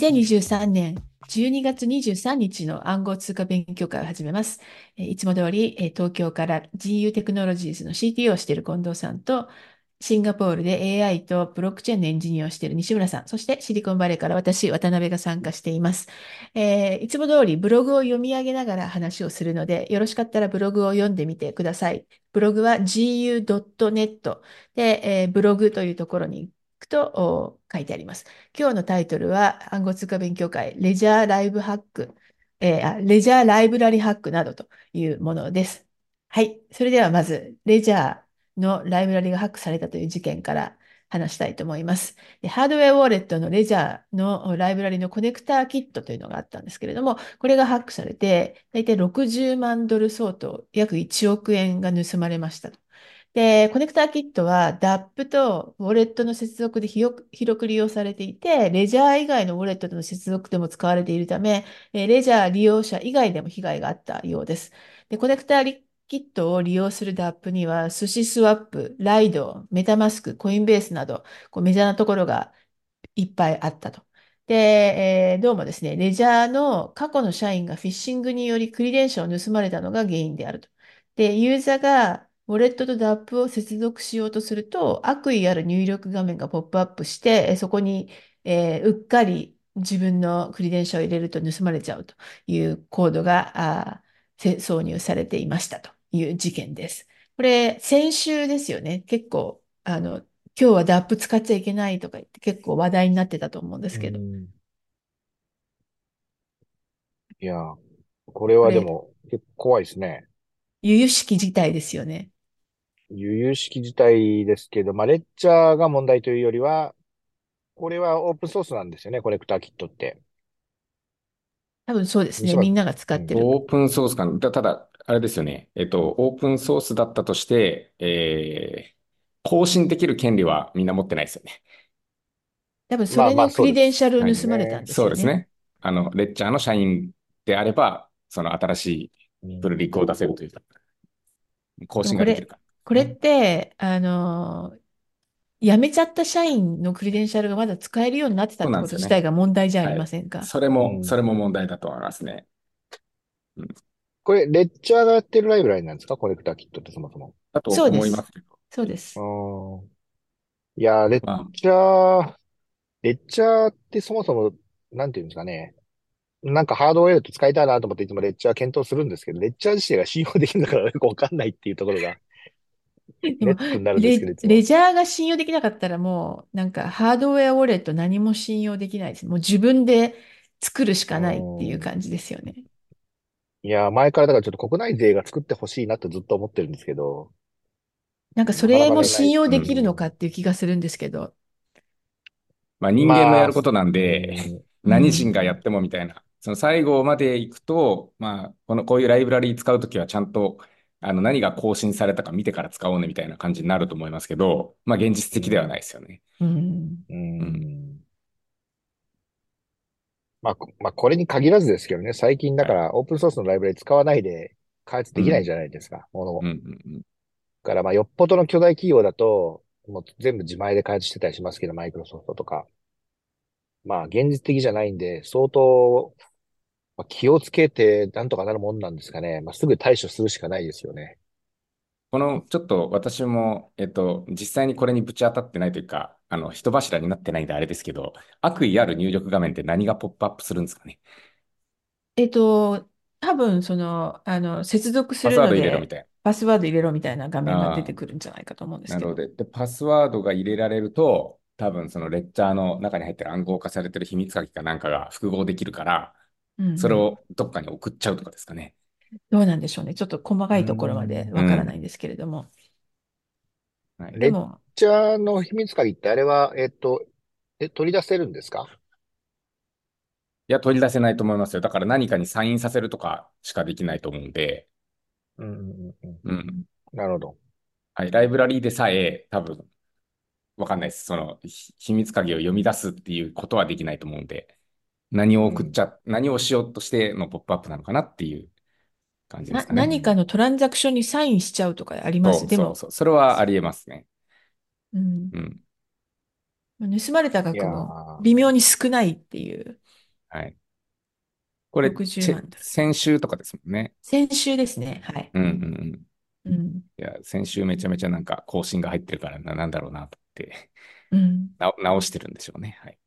2023年12月23日の暗号通貨勉強会を始めます。いつも通り東京から GU テクノロジーズの CTO をしている近藤さんと、シンガポールで AI とブロックチェーンのエンジニアをしている西村さん、そしてシリコンバレーから私、渡辺が参加しています。えー、いつも通りブログを読み上げながら話をするので、よろしかったらブログを読んでみてください。ブログは gu.net で、えー、ブログというところにと書いてあります。今日のタイトルは暗号通貨勉強会レジャーライブハック、えー、レジャーライブラリハックなどというものです。はい。それではまず、レジャーのライブラリがハックされたという事件から話したいと思います。ハードウェアウォレットのレジャーのライブラリのコネクターキットというのがあったんですけれども、これがハックされて、だいたい60万ドル相当、約1億円が盗まれました。で、コネクターキットは DAP とウォレットの接続で広く利用されていて、レジャー以外のウォレットとの接続でも使われているため、レジャー利用者以外でも被害があったようです。で、コネクターキットを利用する DAP には、寿司スワップ、ライド、メタマスク、コインベースなど、こうメジャーなところがいっぱいあったと。で、えー、どうもですね、レジャーの過去の社員がフィッシングによりクリデンシャルを盗まれたのが原因であると。で、ユーザーがウォレットと DAP を接続しようとすると、悪意ある入力画面がポップアップして、そこに、えー、うっかり自分のクリデンシャルを入れると盗まれちゃうというコードがあ挿入されていましたという事件です。これ、先週ですよね。結構、あの、今日は DAP 使っちゃいけないとか言って結構話題になってたと思うんですけど。いや、これはでも結構怖いですね。由々しき事態ですよね。由々しき事態ですけど、まあ、レッチャーが問題というよりは、これはオープンソースなんですよね、コレクターキットって。多分そうですね。みんなが使ってる。オープンソースかな。ただ、あれですよね。えっと、オープンソースだったとして、えー、更新できる権利はみんな持ってないですよね。多分それのクリデンシャルを盗まれたんですよね。そうですね。あの、レッチャーの社員であれば、その新しいプルリックを出せるというか、更新ができるか。これって、あの、辞めちゃった社員のクリデンシャルがまだ使えるようになってたってこと自体が問題じゃありませんか？それも、それも問題だと思いますね。うん、これ、レッチャーがやってるライブラリなんですか？コレクターキットってそもそも。だと思いますけど。そうです。いや、レッチャー、レッチャーってそもそも、なんていうんですかね。なんかハードウェアと使いたいなと思っていつもレッチャー検討するんですけど、レッチャー自体が信用できるのかよくわかんないっていうところが でもレ、レジャーが信用できなかったらもう、なんかハードウェアウォレット何も信用できないです。もう自分で作るしかないっていう感じですよね。いや、前からだからちょっと国内勢が作ってほしいなってずっと思ってるんですけど。なんかそれも信用できるのかっていう気がするんですけど。まあ人間のやることなんで、何人がやってもみたいな。その最後まで行くと、まあ、この、こういうライブラリ使うときはちゃんとあの、何が更新されたか見てから使おうねみたいな感じになると思いますけど、まあ現実的ではないですよね。うん。うん。まあ、まあ、これに限らずですけどね、最近だからオープンソースのライブラリ使わないで開発できないじゃないですか、ものを。うんうんうん。から、まあ、よっぽどの巨大企業だと、もう全部自前で開発してたりしますけど、マイクロソフトとか。まあ、現実的じゃないんで、相当まあ、気をつけてなんとかなるもんなんですかね。まあ、すぐ対処するしかないですよね。この、ちょっと私も、えっと、実際にこれにぶち当たってないというか、あの、人柱になってないんであれですけど、悪意ある入力画面って何がポップアップするんですかね？えっと、多分、その、あの、接続するので、パスワード入れろみたいな。パスワード入れろみたいな画面が出てくるんじゃないかと思うんですけど。なので、で、パスワードが入れられると、多分そのレッチャーの中に入ってる暗号化されてる秘密鍵かなんかが複合できるから、それをどっかに送っちゃうとかですかね。どうなんでしょうね。ちょっと細かいところまでわからないんですけれども。はい、レッチャーの秘密鍵ってあれは、えっと、え、取り出せるんですか？いや、取り出せないと思いますよ。だから何かにサインさせるとかしかできないと思うんで。うんうんうん。うん。なるほど。はい。ライブラリーでさえ多分、わかんないです。その、秘密鍵を読み出すっていうことはできないと思うんで。何を送っちゃ、うん、何をしようとしてのポップアップなのかなっていう感じですかね。何かのトランザクションにサインしちゃうとかあります？でも。そうそう、それはありえますね。うん。うん、盗まれた額も微妙に少ないっていう。はい。これ、60万。先週とかですもんね。先週ですね。はい。うんうんうん。うん。いや、先週めちゃめちゃなんか更新が入ってるからな、なんだろうなと思って、うん。な直してるんでしょうね。はい。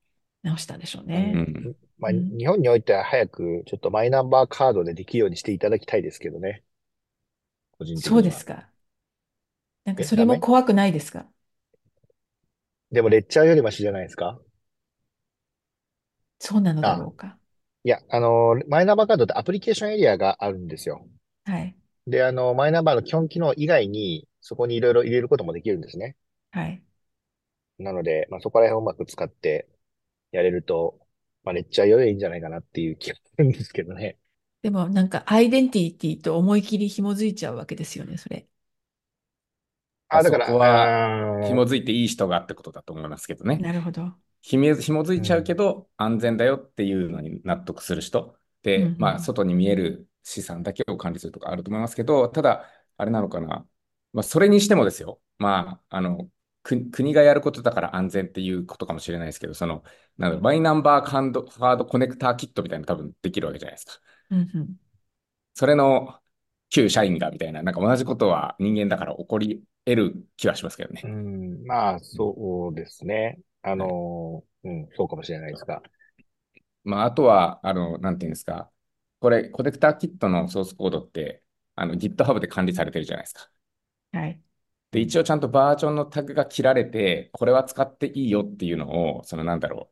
直したんでしょううね。ん。まあ、うん日本においては早くちょっとマイナンバーカードでできるようにしていただきたいですけどね。個人的には。そうですか。なんかえそれも怖くないですか？でもレッチャーよりマシじゃないですか？そうなのだろうか。いや、あの、マイナンバーカードってアプリケーションエリアがあるんですよ。はい。で、あの、マイナンバーの基本機能以外に、そこにいろいろ入れることもできるんですね。はい。なので、まあ、そこら辺をうまく使ってやれると、まあ、レッチャーよりいいんじゃないかなっていう気がするんですけどね。でもなんかアイデンティティと思い切り紐づいちゃうわけですよね、それ。あ、だから、そこはあー紐づいていい人がってことだと思いますけどね。なるほど。ひめ紐づいちゃうけど、安全だよっていうのに納得する人で、うんうんまあ、外に見える資産だけを管理するとかあると思いますけど、ただ、あれなのかな。まあ、それにしてもですよ。まあ、あの、く国がやることだから安全っていうことかもしれないですけど、その、なんだろう、マイナンバーカード、カードコネクターキットみたいなの多分できるわけじゃないですか。うんうん。それの旧社員がみたいな、なんか同じことは人間だから起こり得る気はしますけどねう。ん、まあ、そうですね。あの、うん、そうかもしれないですが。まあ、あとは、あの、なんていうんですか。これ、コネクターキットのソースコードって、あの、GitHub で管理されてるじゃないですか。はい。で、一応ちゃんとバージョンのタグが切られて、これは使っていいよっていうのを、そのなんだろ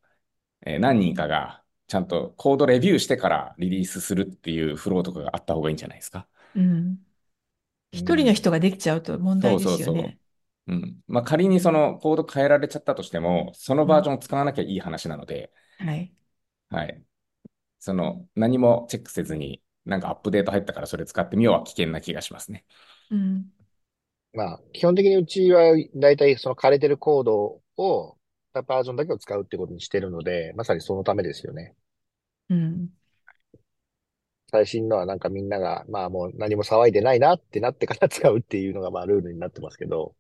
う、えー何人かがちゃんとコードレビューしてからリリースするっていうフローとかがあった方がいいんじゃないですか。うん。一人の人ができちゃうと問題ですよそうそうそうね。うん。まあ、仮にそのコード変えられちゃったとしても、そのバージョンを使わなきゃいい話なので、はい。はい。その、何もチェックせずに、なんかアップデート入ったからそれ使ってみようは危険な気がしますね。うん。まあ、基本的にうちは、だいたいその枯れてるコードを、バージョンだけを使うってことにしてるので、まさにそのためですよね。うん。最新のはなんかみんなが、まあもう何も騒いでないなってなってから使うっていうのがまあルールになってますけど、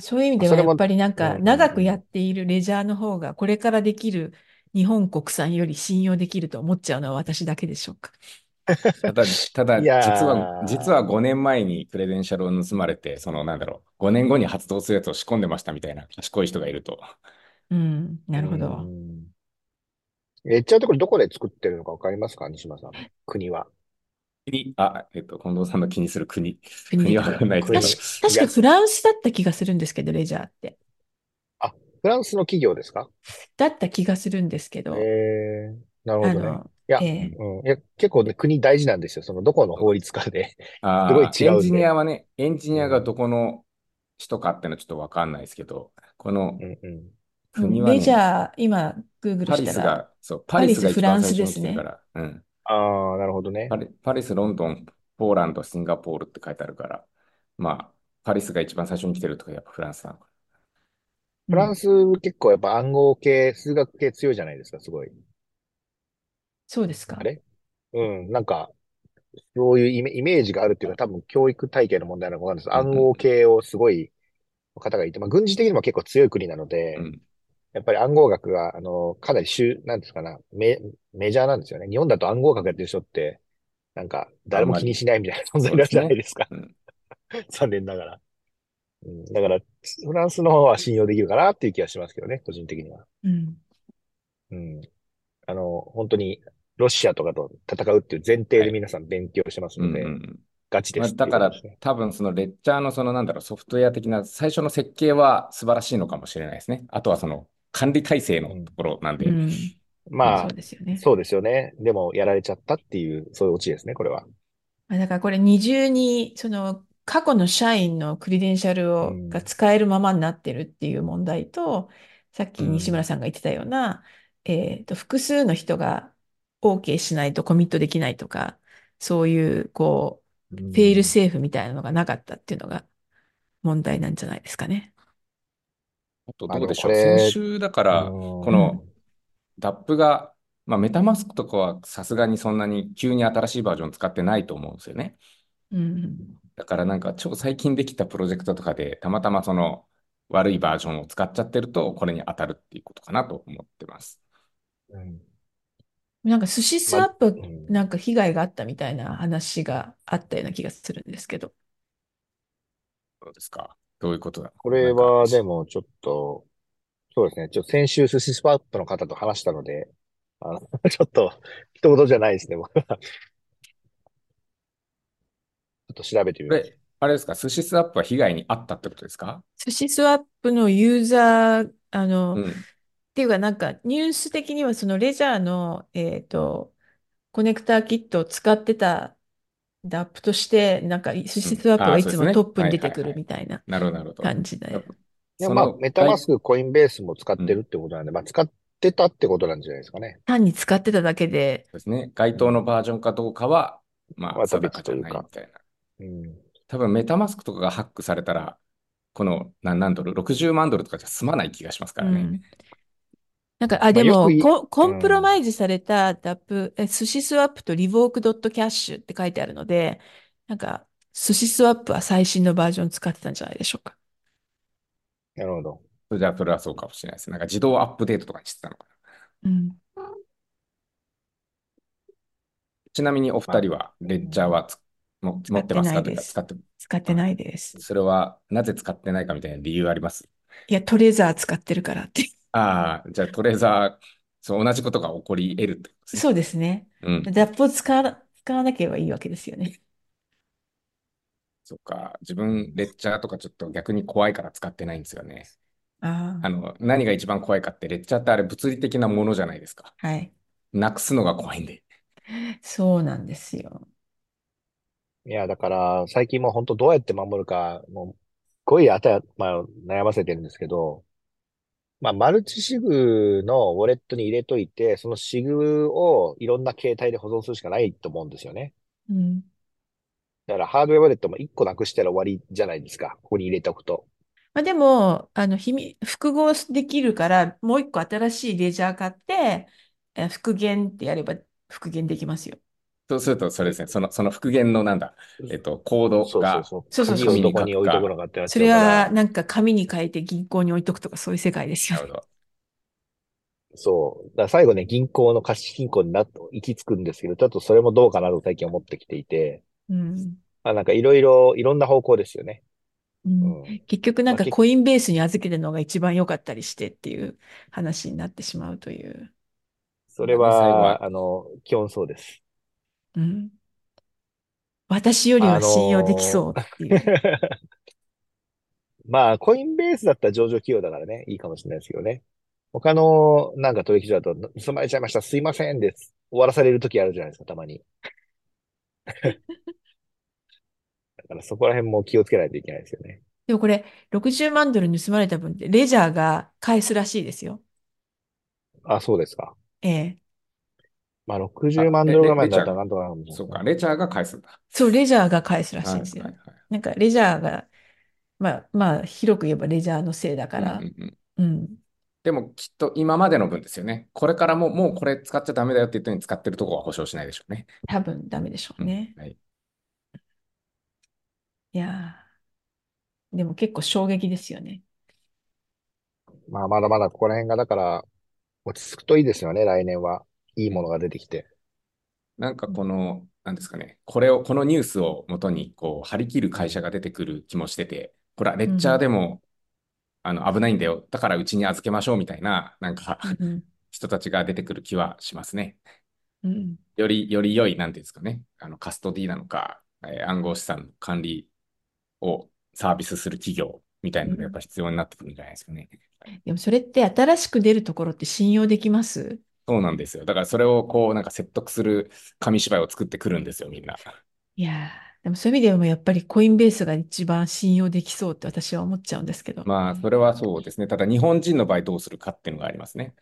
そういう意味ではやっぱりなんかうん長くやっているレジャーの方がこれからできる日本国産より信用できると思っちゃうのは私だけでしょうか。ただ、ただ、実は、実は5年前にクレデンシャルを盗まれて、その、なんだろう、5年後に発動するやつを仕込んでましたみたいな賢い人がいると。うん。なるほうど。ん。えっちゃうところどこで作ってるのかわかりますか？西村さん。国は。国、あ、えっと、近藤さんの気にする国。国国はわかんないけど確か確かフランスだった気がするんですけど、レジャーって。フランスの企業ですか？だった気がするんですけど、えー、なるほどね。や、ええうん、いや、結構ね、国大事なんですよ。その、どこの法律かで。あすごいー違うんでエンジニアはね、エンジニアがどこの人かっていうのはちょっとわかんないですけど、このうんうん。国はね、レジャー、今、グーグパルしたら、リスが、そう、パリスが一番最初にスですね来てるから、うん。ああ、なるほどねパ。リ、パリス、ロンドン、ポーランド、シンガポールって書いてあるから、まあ、パリスが一番最初に来てるとか、やっぱフランスなのかフランス結構やっぱ暗号系、数学系強いじゃないですか、すごい。そうですかあ。れ？うん、なんか、そういうイメイメージがあるっていうか、多分教育体系の問題なのかわかんないです。暗号系をすごい方がいて、まあ、軍事的にも結構強い国なので、うん。やっぱり暗号学が、あの、かなり主、なんですかな、メ、メジャーなんですよね。日本だと暗号学やってる人って、なんか、誰も気にしないみたいな存在じゃないですか。うん 残念ながら。うん、だから、フランスの方は信用できるかなっていう気がしますけどね、個人的には。うん。うん。あの、本当に、ロシアとかと戦うっていう前提で皆さん勉強してますので、うんうんまあ、ガチですってだから。多分そのレッチャーのそのなんだろうソフトウェア的な最初の設計は素晴らしいのかもしれないですね。あとはその管理体制のところなんで、うん。まあそう、ですよね。そうですよね。でも、やられちゃったっていう、そういうオチですね、これは。まあだからこれ二重に、その過去の社員のクリデンシャルを、うんが使えるままになってるっていう問題と、さっき西村さんが言ってたような、えっと、複数の人が OK しないとコミットできないとか、そういう、こう、フェイルセーフみたいなのがなかったっていうのが問題なんじゃないですかね。あとまあどうでしょう。先週だから、ここの DAP が、まあ、メタマスクとかはさすがにそんなに急に新しいバージョン使ってないと思うんですよね。うん。だからなんか超最近できたプロジェクトとかでたまたまその悪いバージョンを使っちゃってるとこれに当たるっていうことかなと思ってます。うんなんか寿司スワップ、なんか被害があったみたいな話があったような気がするんですけど。そうですか？どういうことだ？これはでもちょっと、そうですね。ちょっと先週寿司スワップの方と話したので、あの、ちょっと、一言じゃないですね、僕は。ちょっと調べてみます。あれですか、寿司スワップは被害に遭ったってことですか？寿司スワップのユーザー、あの、うん、っていうかなんかニュース的にはそのレジャーの、えっと、コネクターキットを使ってたダップとして、なんか寿司スワップがいつもトップに出てくるみたいな感じで。いや、まあ、メタマスク、コインベースも使ってるってことなんで、まあ、使ってたってことなんじゃないですかね。単に使ってただけで。そうですね。該当のバージョンかどうかは、まあ、定かじゃないみたいな。うん。多分メタマスクとかがハックされたら、この何何ドル、60万ドルとかじゃ済まない気がしますからね。うん、なんか、あ、でも、コ、コンプロマイズされたダップ、え、寿司スワップとリボークドットキャッシュって書いてあるので、なんか、寿司スワップは最新のバージョン使ってたんじゃないでしょうか。なるほど。それじゃあ、それはそうかもしれないです。なんか自動アップデートとかにしてたのかな。うん。ちなみにお二人は、レッジャーはも持ってますか？使って使ってないです。それはなぜ使ってないかみたいな理由あります？いや、トレーザー使ってるからって。ああ、じゃあトレーザー、そう同じことが起こり得るってことですね。そうですね。うん。ダップを使わ使わなければいいわけですよね。そっか。自分、レッチャーとかちょっと逆に怖いから使ってないんですよね。ああの、何が一番怖いかって、レッチャーってあれ物理的なものじゃないですか。はい。なくすのが怖いんで。そうなんですよ。いや、だから、最近も本当どうやって守るか、もう、すごいあた、まあ、悩ませてるんですけど、まあ、マルチシグのウォレットに入れといて、そのシグをいろんな形態で保存するしかないと思うんですよね。うん。だからハードウェアウォレットも1個なくしたら終わりじゃないですか。ここに入れておくと。まあ、でも、あの、秘密、複合できるから、もう一個新しいレジャー買って、復元ってやれば復元できますよ。そうすると、それですね、その、その復元のなんだ、えっと、コードが、そうそうそう。そうどこに置いとくのかってそれは、なんか紙に書いて銀行に置いとくとか、そういう世界ですよ、なるほど。そう。だ最後ね、銀行の貸金庫になっ行き着くんですけど、ちょっとそれもどうかなと最近思ってきていて、うん。あなんかいろいろ、いろんな方向ですよね。うん、うん、結局なんかコインベースに預けてるのが一番良かったりしてっていう話になってしまうという。それは、あの、基本そうです。うん。私よりは信用できそうっていう。まあ、コインベースだったら上場企業だからね、いいかもしれないですけどね。他のなんか取引所だと、盗まれちゃいました、すいませんです。終わらされるときあるじゃないですか、たまに。だからそこら辺も気をつけないといけないですよね。でもこれ、60万ドル盗まれた分ってレジャーが返すらしいですよ。あ、そうですか。ええ。まあ、60万ドルぐらいだったらなんとかなるもそうか、レジャーが返すんだ。そう、レジャーが返すらしいんですよ。はいはいはい、なんか、レジャーが、まあ、まあ、広く言えばレジャーのせいだから、うん、うんうん、でも、きっと今までの分ですよね。これからも、もうこれ使っちゃダメだよって言ったのに使ってるところは保証しないでしょうね。多分ダメでしょうね。うん、はい。いやでも結構衝撃ですよね。まあ、まだまだここら辺が、だから、落ち着くといいですよね、来年は。いいものが出てきて。なんかこの、なんですかね、これを、このニュースをもとに、こう、張り切る会社が出てくる気もしてて、これはレッチャーでも、うん、あの、危ないんだよ。だからうちに預けましょうみたいな、なんか、うん、人たちが出てくる気はしますね。うん、より、より良い、なんていうんですかね、あの、カストディなのか、えー、暗号資産の管理をサービスする企業みたいなのがやっぱ必要になってくるんじゃないですかね。でもそれって新しく出るところって信用できます？そうなんですよ。だからそれをこうなんか説得する紙芝居を作ってくるんですよ、みんな。いやー、でもそういう意味でもやっぱりコインベースが一番信用できそうって私は思っちゃうんですけど。まあ、それはそうですね。ただ日本人の場合どうするかっていうのがありますね。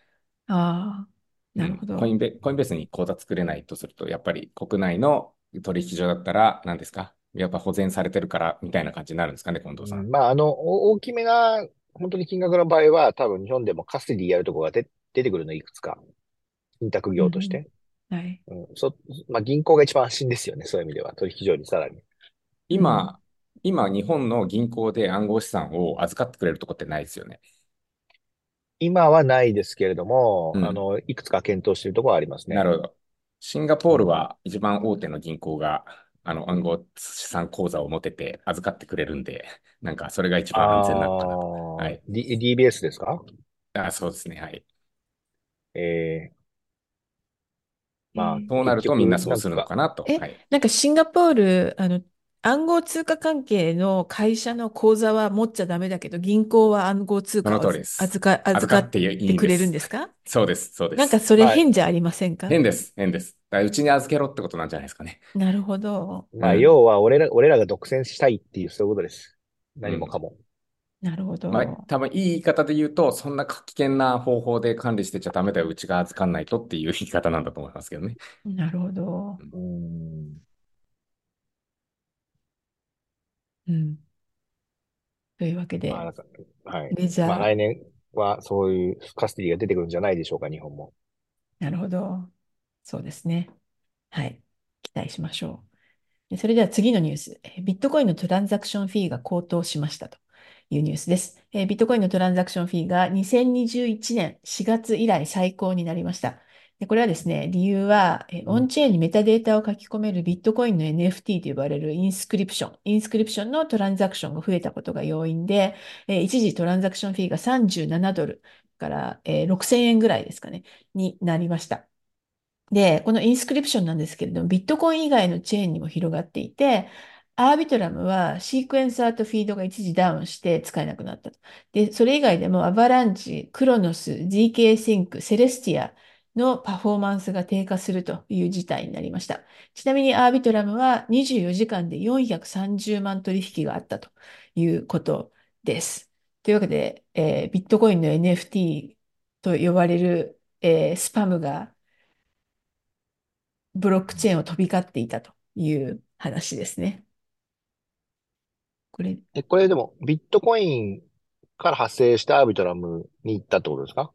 ああ、なるほど、うん、コインベ。コインベースに口座作れないとすると、やっぱり国内の取引所だったら何ですか？やっぱ保全されてるからみたいな感じになるんですかね、近藤さん。うん、まあ、あの、大きめな、本当に金額の場合は、多分日本でもカステディやるところが出てくるのいくつか信託業として。うん、はい。うん、そ、まあ、銀行が一番安心ですよね。そういう意味では。取引所にさらに。今、今、日本の銀行で暗号資産を預かってくれるとこってないですよね。今はないですけれども、うん、あの、いくつか検討しているところはありますね。なるほど。シンガポールは一番大手の銀行が、あの、暗号資産口座を持てて預かってくれるんで、なんかそれが一番安全なのかなと。はい。D、DBS ですか？あそうですね、はい。えー、まあ、そうなるとみんなそうするのかなと。え、はい、なんかシンガポール、あの、暗号通貨関係の会社の口座は持っちゃダメだけど、銀行は暗号通貨を預か預かってくれるんですか？そうです、そうです。なんかそれ変じゃありませんか、はい、変です、変です。うちに預けろってことなんじゃないですかね。なるほど。まあ、要は俺ら、俺らが独占したいっていう、そういうことです。何もかも。うん、なるほど。まあ、多分いい言い方で言うと、そんな危険な方法で管理してちゃダメだよ、うちが預かんないとっていう言い方なんだと思いますけどね。なるほど。うんうん。というわけで、まあ、はい。レジャー、まあ来年はそういうカスティが出てくるんじゃないでしょうか、日本も。なるほど。そうですね。はい。期待しましょう。それでは次のニュース。ビットコインのトランザクションフィーが高騰しましたというニュースです。ビットコインのトランザクションフィーが2021年4月以来最高になりました。でこれはですね、理由は、えオンチェーンにメタデータを書き込めるビットコインの NFT と呼ばれるインスクリプション、インスクリプションのトランザクションが増えたことが要因で、え一時トランザクションフィーが37ドルから、え6000円ぐらいですかね、になりました。で、このインスクリプションなんですけれども、ビットコイン以外のチェーンにも広がっていて、アービトラムはシークエンサーとフィードが一時ダウンして使えなくなったと。で、それ以外でもアバランチ、クロノス、 ZK シンク、セレスティア、のパフォーマンスが低下するという事態になりました。ちなみにアービトラムは24時間で430万取引があったということです。というわけで、えー、ビットコインの NFT と呼ばれる、えー、スパムがブロックチェーンを飛び交っていたという話ですね。これ。え、これでもビットコインから発生したアービトラムに行ったってことですか？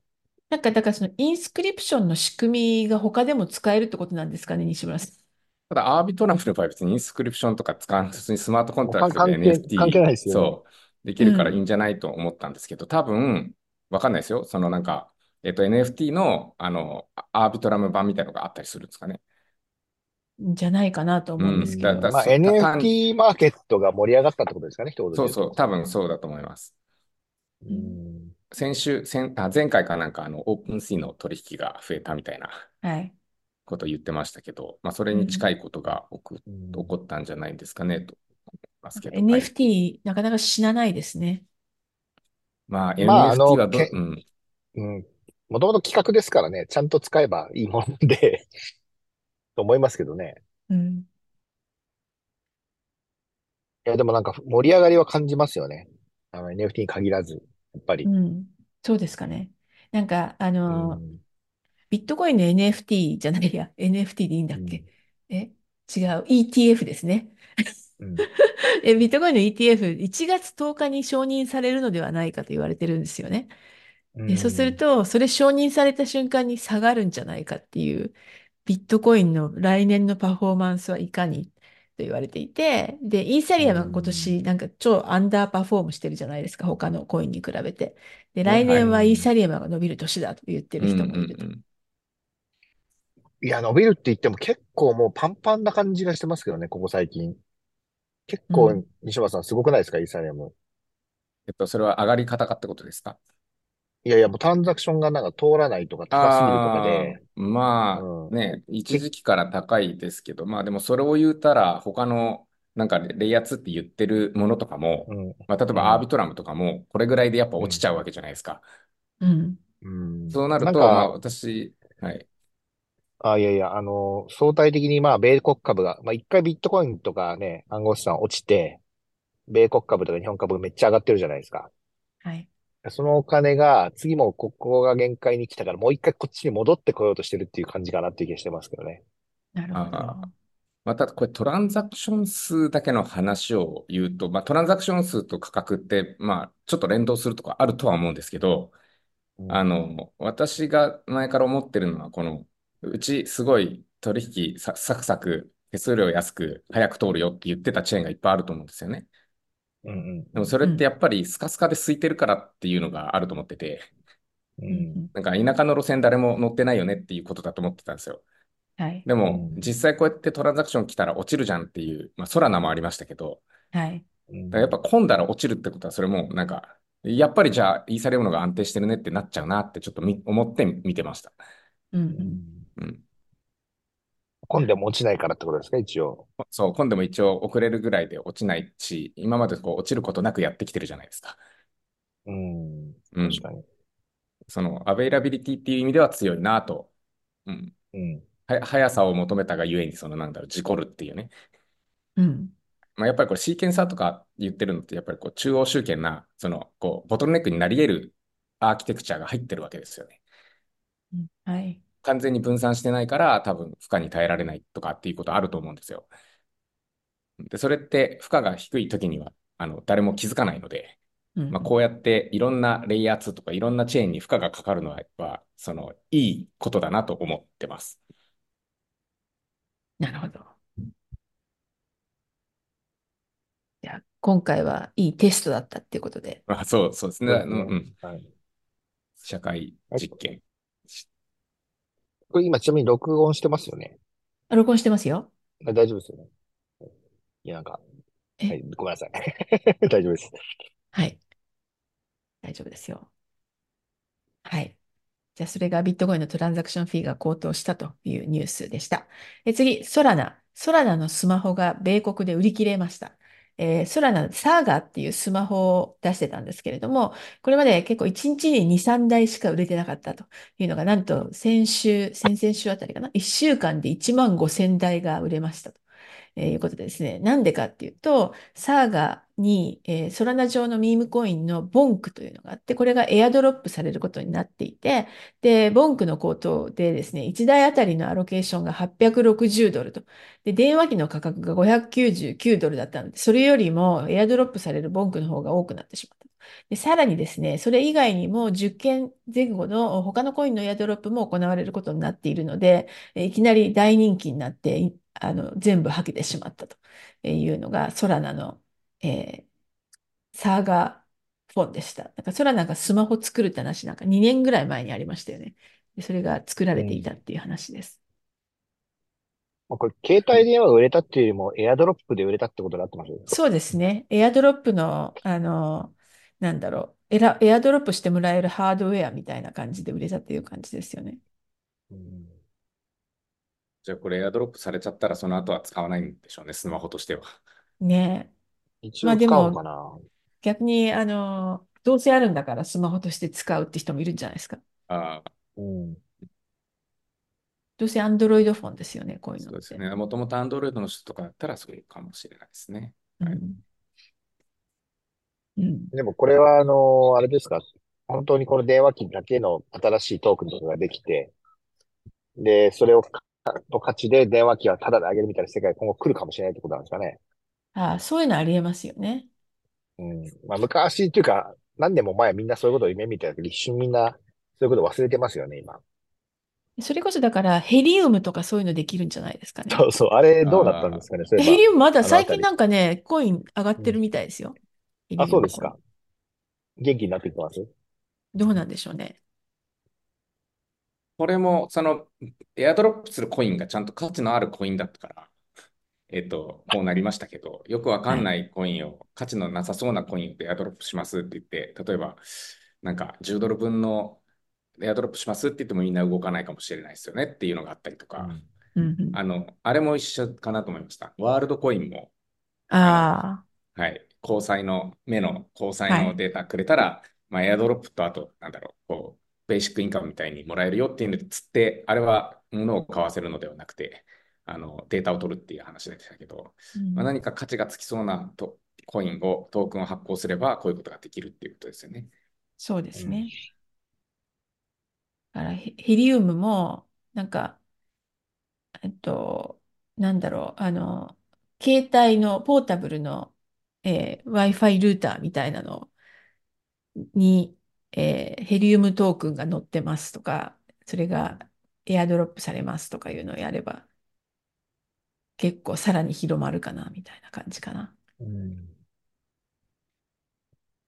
なんか、だからそのインスクリプションの仕組みが他でも使えるってことなんですかね、西村さん。ただ、アービトラムの場合、別にインスクリプションとか使わずにスマートコントラクトで NFT、関係ないですよ、ね、そう、できるからいいんじゃないと思ったんですけど、うん、多分、わかんないですよ。そのなんか、えっと、NFT の、あの、アービトラム版みたいなのがあったりするんですかね。じゃないかなと思うんですけど。うん、まあ、NFT マーケットが盛り上がったってことですかね、一言そうそう、多分そうだと思います。うん先週、先あ前回かなんかあのオープンシーの取引が増えたみたいなことを言ってましたけど、まあ、それに近いことが起こ,、起こったんじゃないですかねと思いますけど。NFT、はい、なかなか死なないですね。まあ、まあ、NFT はど、うん。うん。もともと企画ですからね、ちゃんと使えばいいものでと思いますけどね。うん。いや、でもなんか盛り上がりは感じますよね。あの NFT に限らず。やっぱり。うん。そうですかね。なんか、あの、ビットコインの NFT じゃないや、NFT でいいんだっけ、え？違う、ETF ですね。うん、えビットコインの ETF1 月10日に承認されるのではないかと言われてるんですよね。でそうすると、それ承認された瞬間に下がるんじゃないかっていう、ビットコインの来年のパフォーマンスはいかにと言われていて、で、イーサリアムは今年なんか超アンダーパフォームしてるじゃないですか、他のコインに比べて。で、来年はイーサリアムが伸びる年だと言ってる人もいると。いや、伸びるって言っても結構もうパンパンな感じがしてますけどね、ここ最近。結構、西村さんすごくないですか、イーサリアム。えっと、それは上がり方かってことですか？いやいや、もうトランザクションがなんか通らないとか高すぎるとかで。まあ、うん、ね、一時期から高いですけど、まあでもそれを言うたら、他のなんかレイアツって言ってるものとかも、うん、まあ、例えばアービトラムとかも、これぐらいでやっぱ落ちちゃうわけじゃないですか。うん。うん、そうなると、まあ私、はい。あ、いやいや、あの、相対的にまあ、米国株が、まあ一回ビットコインとかね、暗号資産落ちて、米国株とか日本株めっちゃ上がってるじゃないですか。はい。そのお金が、次もここが限界に来たから、もう一回こっちに戻ってこようとしてるっていう感じかなっていう気がしてますけどね。なるほど。また、これトランザクション数だけの話を言うと、まあ、トランザクション数と価格って、まあ、ちょっと連動するとかあるとは思うんですけど、うん、あの、私が前から思ってるのは、この、うちすごい取引サクサク手数料安く早く通るよって言ってたチェーンがいっぱいあると思うんですよね。うんうん、でもそれってやっぱりスカスカで空いてるからっていうのがあると思ってて。うん。なんか田舎の路線誰も乗ってないよねっていうことだと思ってたんですよ。はい。でも、実際こうやってトランザクション来たら落ちるじゃんっていう、まあ、ソラナもありましたけど、はい。やっぱ混んだら落ちるってことは、それもなんか、やっぱりじゃあ、イーサリアムのが安定してるねってなっちゃうなってちょっとみ思って見てました。うん。うん。混んでも落ちないからってことですか、一応。そう、混んでも一応遅れるぐらいで落ちないし、今までこう落ちることなくやってきてるじゃないですか。うん。確かに。その、アベイラビリティっていう意味では強いなと。うん。うん。は、速さを求めたがゆえに、その、なんだろう、事故るっていうね。うん。まあ、やっぱりこれシーケンサーとか言ってるのって、やっぱりこう中央集権な、その、こう、ボトルネックになり得るアーキテクチャが入ってるわけですよね。はい。完全に分散してないから、多分負荷に耐えられないとかっていうことあると思うんですよ。で、それって負荷が低い時には、あの、誰も気づかないので、まあ、こうやっていろんなレイヤー2とかいろんなチェーンに負荷がかかるのは、その、いいことだなと思ってます。なるほど。じゃあ、今回はいいテストだったっていうことで。あそう、そうですね。うん、はい、社会実験。これ今ちなみに録音してますよね？録音してますよ。大丈夫ですよね。いや、なんか、はい、ごめんなさい。大丈夫です。はい。大丈夫ですよ。はい。じゃあ、それがビットコインのトランザクションフィーが高騰したというニュースでした。え次、ソラナ。ソラナのスマホが米国で売り切れました。えー、ソラナ、サーガっていうスマホを出してたんですけれども、これまで結構1日に2、3台しか売れてなかったというのが、なんと先週、先々週あたりかな、1週間で1万5千台が売れましたと。いうことでですね。なんでかっていうと、サーガに、えー、ソラナ上のミームコインのボンクというのがあって、これがエアドロップされることになっていて、で、ボンクの高騰でですね、1台あたりのアロケーションが860ドルと、で、電話機の価格が599ドルだったので、それよりもエアドロップされるボンクの方が多くなってしまった。で、さらにですね、それ以外にも10件前後の他のコインのエアドロップも行われることになっているので、いきなり大人気になって、あの全部はけてしまったというのが、ソラナの、えー、サーガフォンでした。なんかソラナがスマホ作るって話、なんか2年ぐらい前にありましたよね。でそれが作られていたっていう話です。うん、これ、携帯電話が売れたっていうよりも、エアドロップで売れたってことになってますそうですね。エアドロップの、あの、なんだろうエラ、エアドロップしてもらえるハードウェアみたいな感じで売れたっていう感じですよね。うん、じゃあこれエアドロップされちゃったらその後は使わないんでしょうね、スマホとしては。ねえ。一応使おうかな。まあ、逆に、あの、どうせあるんだからスマホとして使うって人もいるんじゃないですか。ああ。うん。どうせアンドロイドフォンですよね、こういうのそうですね。もともとアンドロイドの人とかだったらそうかもしれないですね。はい、うんうん、でもこれは、あの、あれですか、本当にこの電話機だけの新しいトークンとかができて、で、それを、の価値で電話機はタダであげるみたいな世界が今後来るかもしれないってことなんですかね。ああ、そういうのありえますよね。うん。まあ、昔っていうか、何年も前みんなそういうことを夢見てたけど、一瞬みんなそういうこと忘れてますよね、今。それこそだから、ヘリウムとかそういうのできるんじゃないですかね。そうそう、あれどうなったんですかね、ヘリウムまだ最近なんかね、コイン上がってるみたいですよ。うん、あ、そうですか。元気になってきてます？どうなんでしょうね。これも、その、エアドロップするコインがちゃんと価値のあるコインだったから、えっと、こうなりましたけど、よくわかんないコインを、価値のなさそうなコインでエアドロップしますって言って、例えば、なんか10ドル分のエアドロップしますって言ってもみんな動かないかもしれないですよねっていうのがあったりとか、うん、あの、あれも一緒かなと思いました。ワールドコインも、ああはい、交際の、目の交際のデータくれたら、はい、まあ、エアドロップとあと、なんだろう、こう、ベーシックインカムみたいにもらえるよっていうので、つって、あれは物を買わせるのではなくて、あのデータを取るっていう話でしたけど、うん、まあ、何か価値がつきそうなとコインを、トークンを発行すれば、こういうことができるっていうことですよね。そうですね。うん、だからヘリウムも、なんか、えっと、なんだろう、あの、携帯のポータブルの、えー、Wi-Fi ルーターみたいなのに、えー、ヘリウムトークンが載ってますとか、それがエアドロップされますとかいうのをやれば、結構さらに広まるかな、みたいな感じかな。うん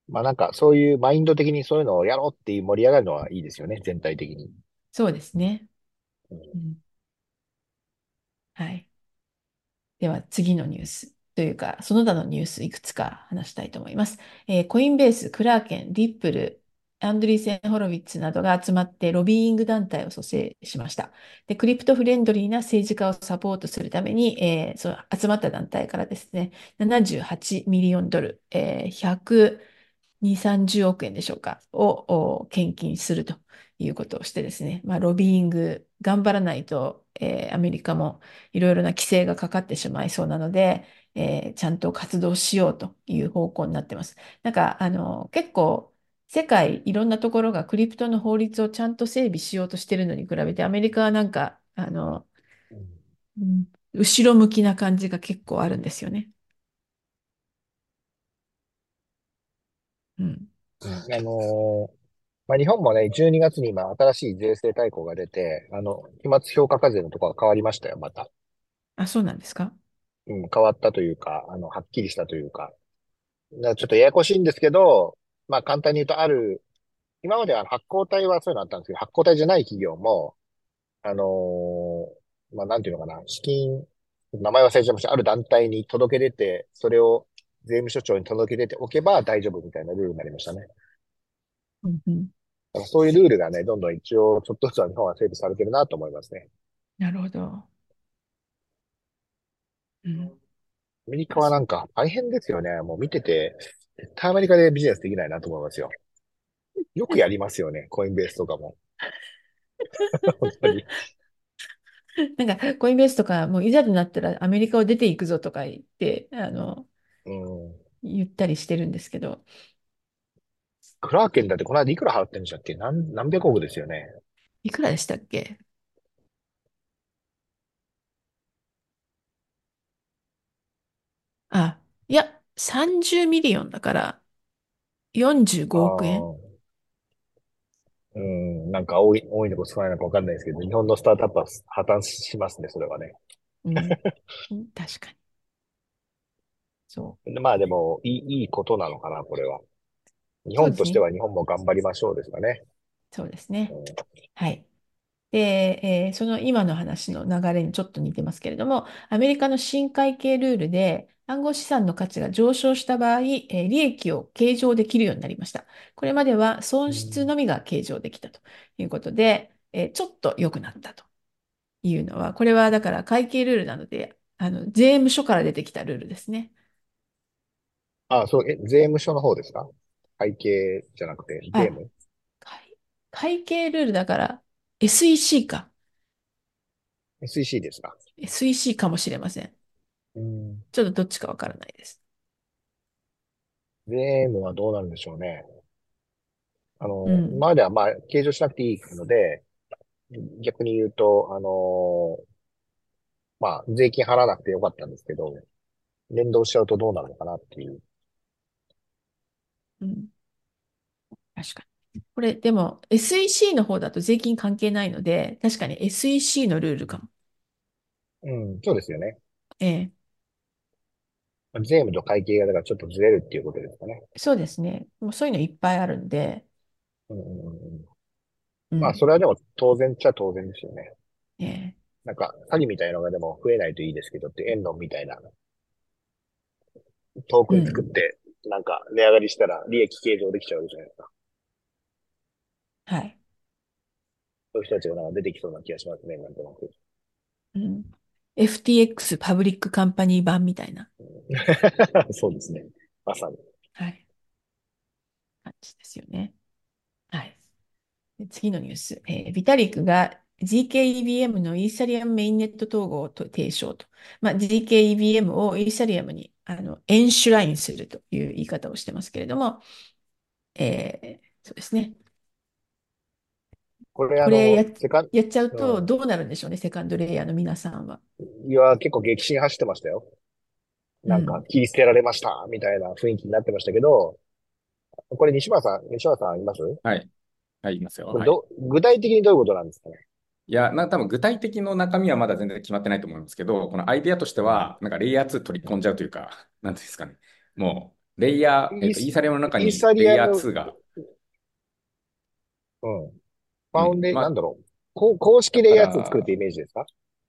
まあなんかそういうマインド的にそういうのをやろうっていう盛り上がるのはいいですよね、全体的に。そうですね。うん、うん、はい。では次のニュースというか、その他のニュースいくつか話したいと思います。えー、コインベース、クラーケン、リップル、アンドリーセン・ホロウィッツなどが集まってロビーイング団体を組成しました。で、クリプトフレンドリーな政治家をサポートするために、えー、その集まった団体からですね、78ミリオンドル、えー、120、30億円でしょうか、を献金するということをしてですね、まあ、ロビーイング頑張らないと、えー、アメリカもいろいろな規制がかかってしまいそうなので、えー、ちゃんと活動しようという方向になってます。なんか、あの、結構、世界いろんなところがクリプトの法律をちゃんと整備しようとしてるのに比べて、アメリカはなんか、あの、うん、後ろ向きな感じが結構あるんですよね。うん。あのーまあ、日本もね、12月に今新しい税制大綱が出て、あの、期末評価課税のところが変わりましたよ、また。あ、そうなんですか？うん、変わったというか、あの、はっきりしたというか。かちょっとややこしいんですけど、まあ簡単に言うとある、今までは発行体はそういうのあったんですけど、発行体じゃない企業も、あのー、まあなんていうのかな、資金、名前忘れちゃいました。ある団体に届け出て、それを税務署長に届け出ておけば大丈夫みたいなルールになりましたね。うんうんそういうルールがね、どんどん一応、ちょっとずつは日本は整備されてるなと思いますね。なるほど。うん。アメリカはなんか大変ですよね。もう見てて、絶対アメリカでビジネスできないなと思いますよ。よくやりますよね、コインベースとかも。本当に。なんか、コインベースとか、もういざとなったらアメリカを出ていくぞとか言って、あの、うん、言ったりしてるんですけど、クラーケンだってこの間いくら払ってんでしたっけ？何、何百億ですよね。いくらでしたっけ？あ、いや、30 million だから45億円。うん、なんか多い、多いのか少ないのかわかんないですけど、日本のスタートアップは破綻しますね、それはね。うん、確かに。そう。まあでも、いい、いいことなのかな、これは。日本としては日本も頑張りましょうですかね。そうですね。はい。で、えー、その今の話の流れにちょっと似てますけれども、アメリカの新会計ルールで暗号資産の価値が上昇した場合、えー、利益を計上できるようになりました。これまでは損失のみが計上できたということで、えー、ちょっと良くなったというのは、これはだから会計ルールなので、あの税務署から出てきたルールですね。ああ、そう、え、税務署の方ですか？会計じゃなくて、ゲーム会会計ルールだから、SEC か。SEC ですか ?SEC かもしれません。うん。ちょっとどっちかわからないです。ゲームはどうなるんでしょうね。あの、うん、今まではまあ、計上しなくていいので、逆に言うと、あのまあ、税金払わなくてよかったんですけど、連動しちゃうとどうなるのかなっていう。うん。確かに。これ、でも SEC の方だと税金関係ないので、確かに SEC のルールかも。うん、そうですよね。ええ。税務と会計がだからちょっとずれるっていうことですかね。そうですね。もうそういうのいっぱいあるんで。うんうんうん。まあ、それはでも当然っちゃ当然ですよね。ええ。なんか、詐欺みたいなのがでも増えないといいですけどって、円論みたいな、トークン作って、なんか値上がりしたら利益計上できちゃうじゃないですか。はい。そういう人たちがなんか出てきそうな気がしますね、なんとなく。うん。FTX public company 版みたいな。そうですね。まさに。はい。感じですよね。はい。次のニュース。えー、ビタリックが ZKEVM のイーサリアムメインネット統合を提唱と。まあ、 ZKEVM をイーサリアムにあの enshrine するという言い方をしてますけれども、えー、そうですね。これ、これややっちゃうとどうなるんでしょうね、うん、セカンドレイヤーの皆さんは。いや、結構激震走ってましたよ。なんか、切り捨てられました、みたいな雰囲気になってましたけど、これ西村さん、西村さんいます？はい。はい、いますよ。はい、具体的にどういうことなんですかね？いや、な、多分具体的の中身はまだ全然決まってないと思うんですけど、このアイデアとしては、なんかレイヤー2取り込んじゃうというか、なんていうんですかね。もレイヤー、えっと、イーサリアムの中にレイヤー2が。うん。ファウンデ、うんま、なんだろう。公式レイヤー2作るってイメージですか？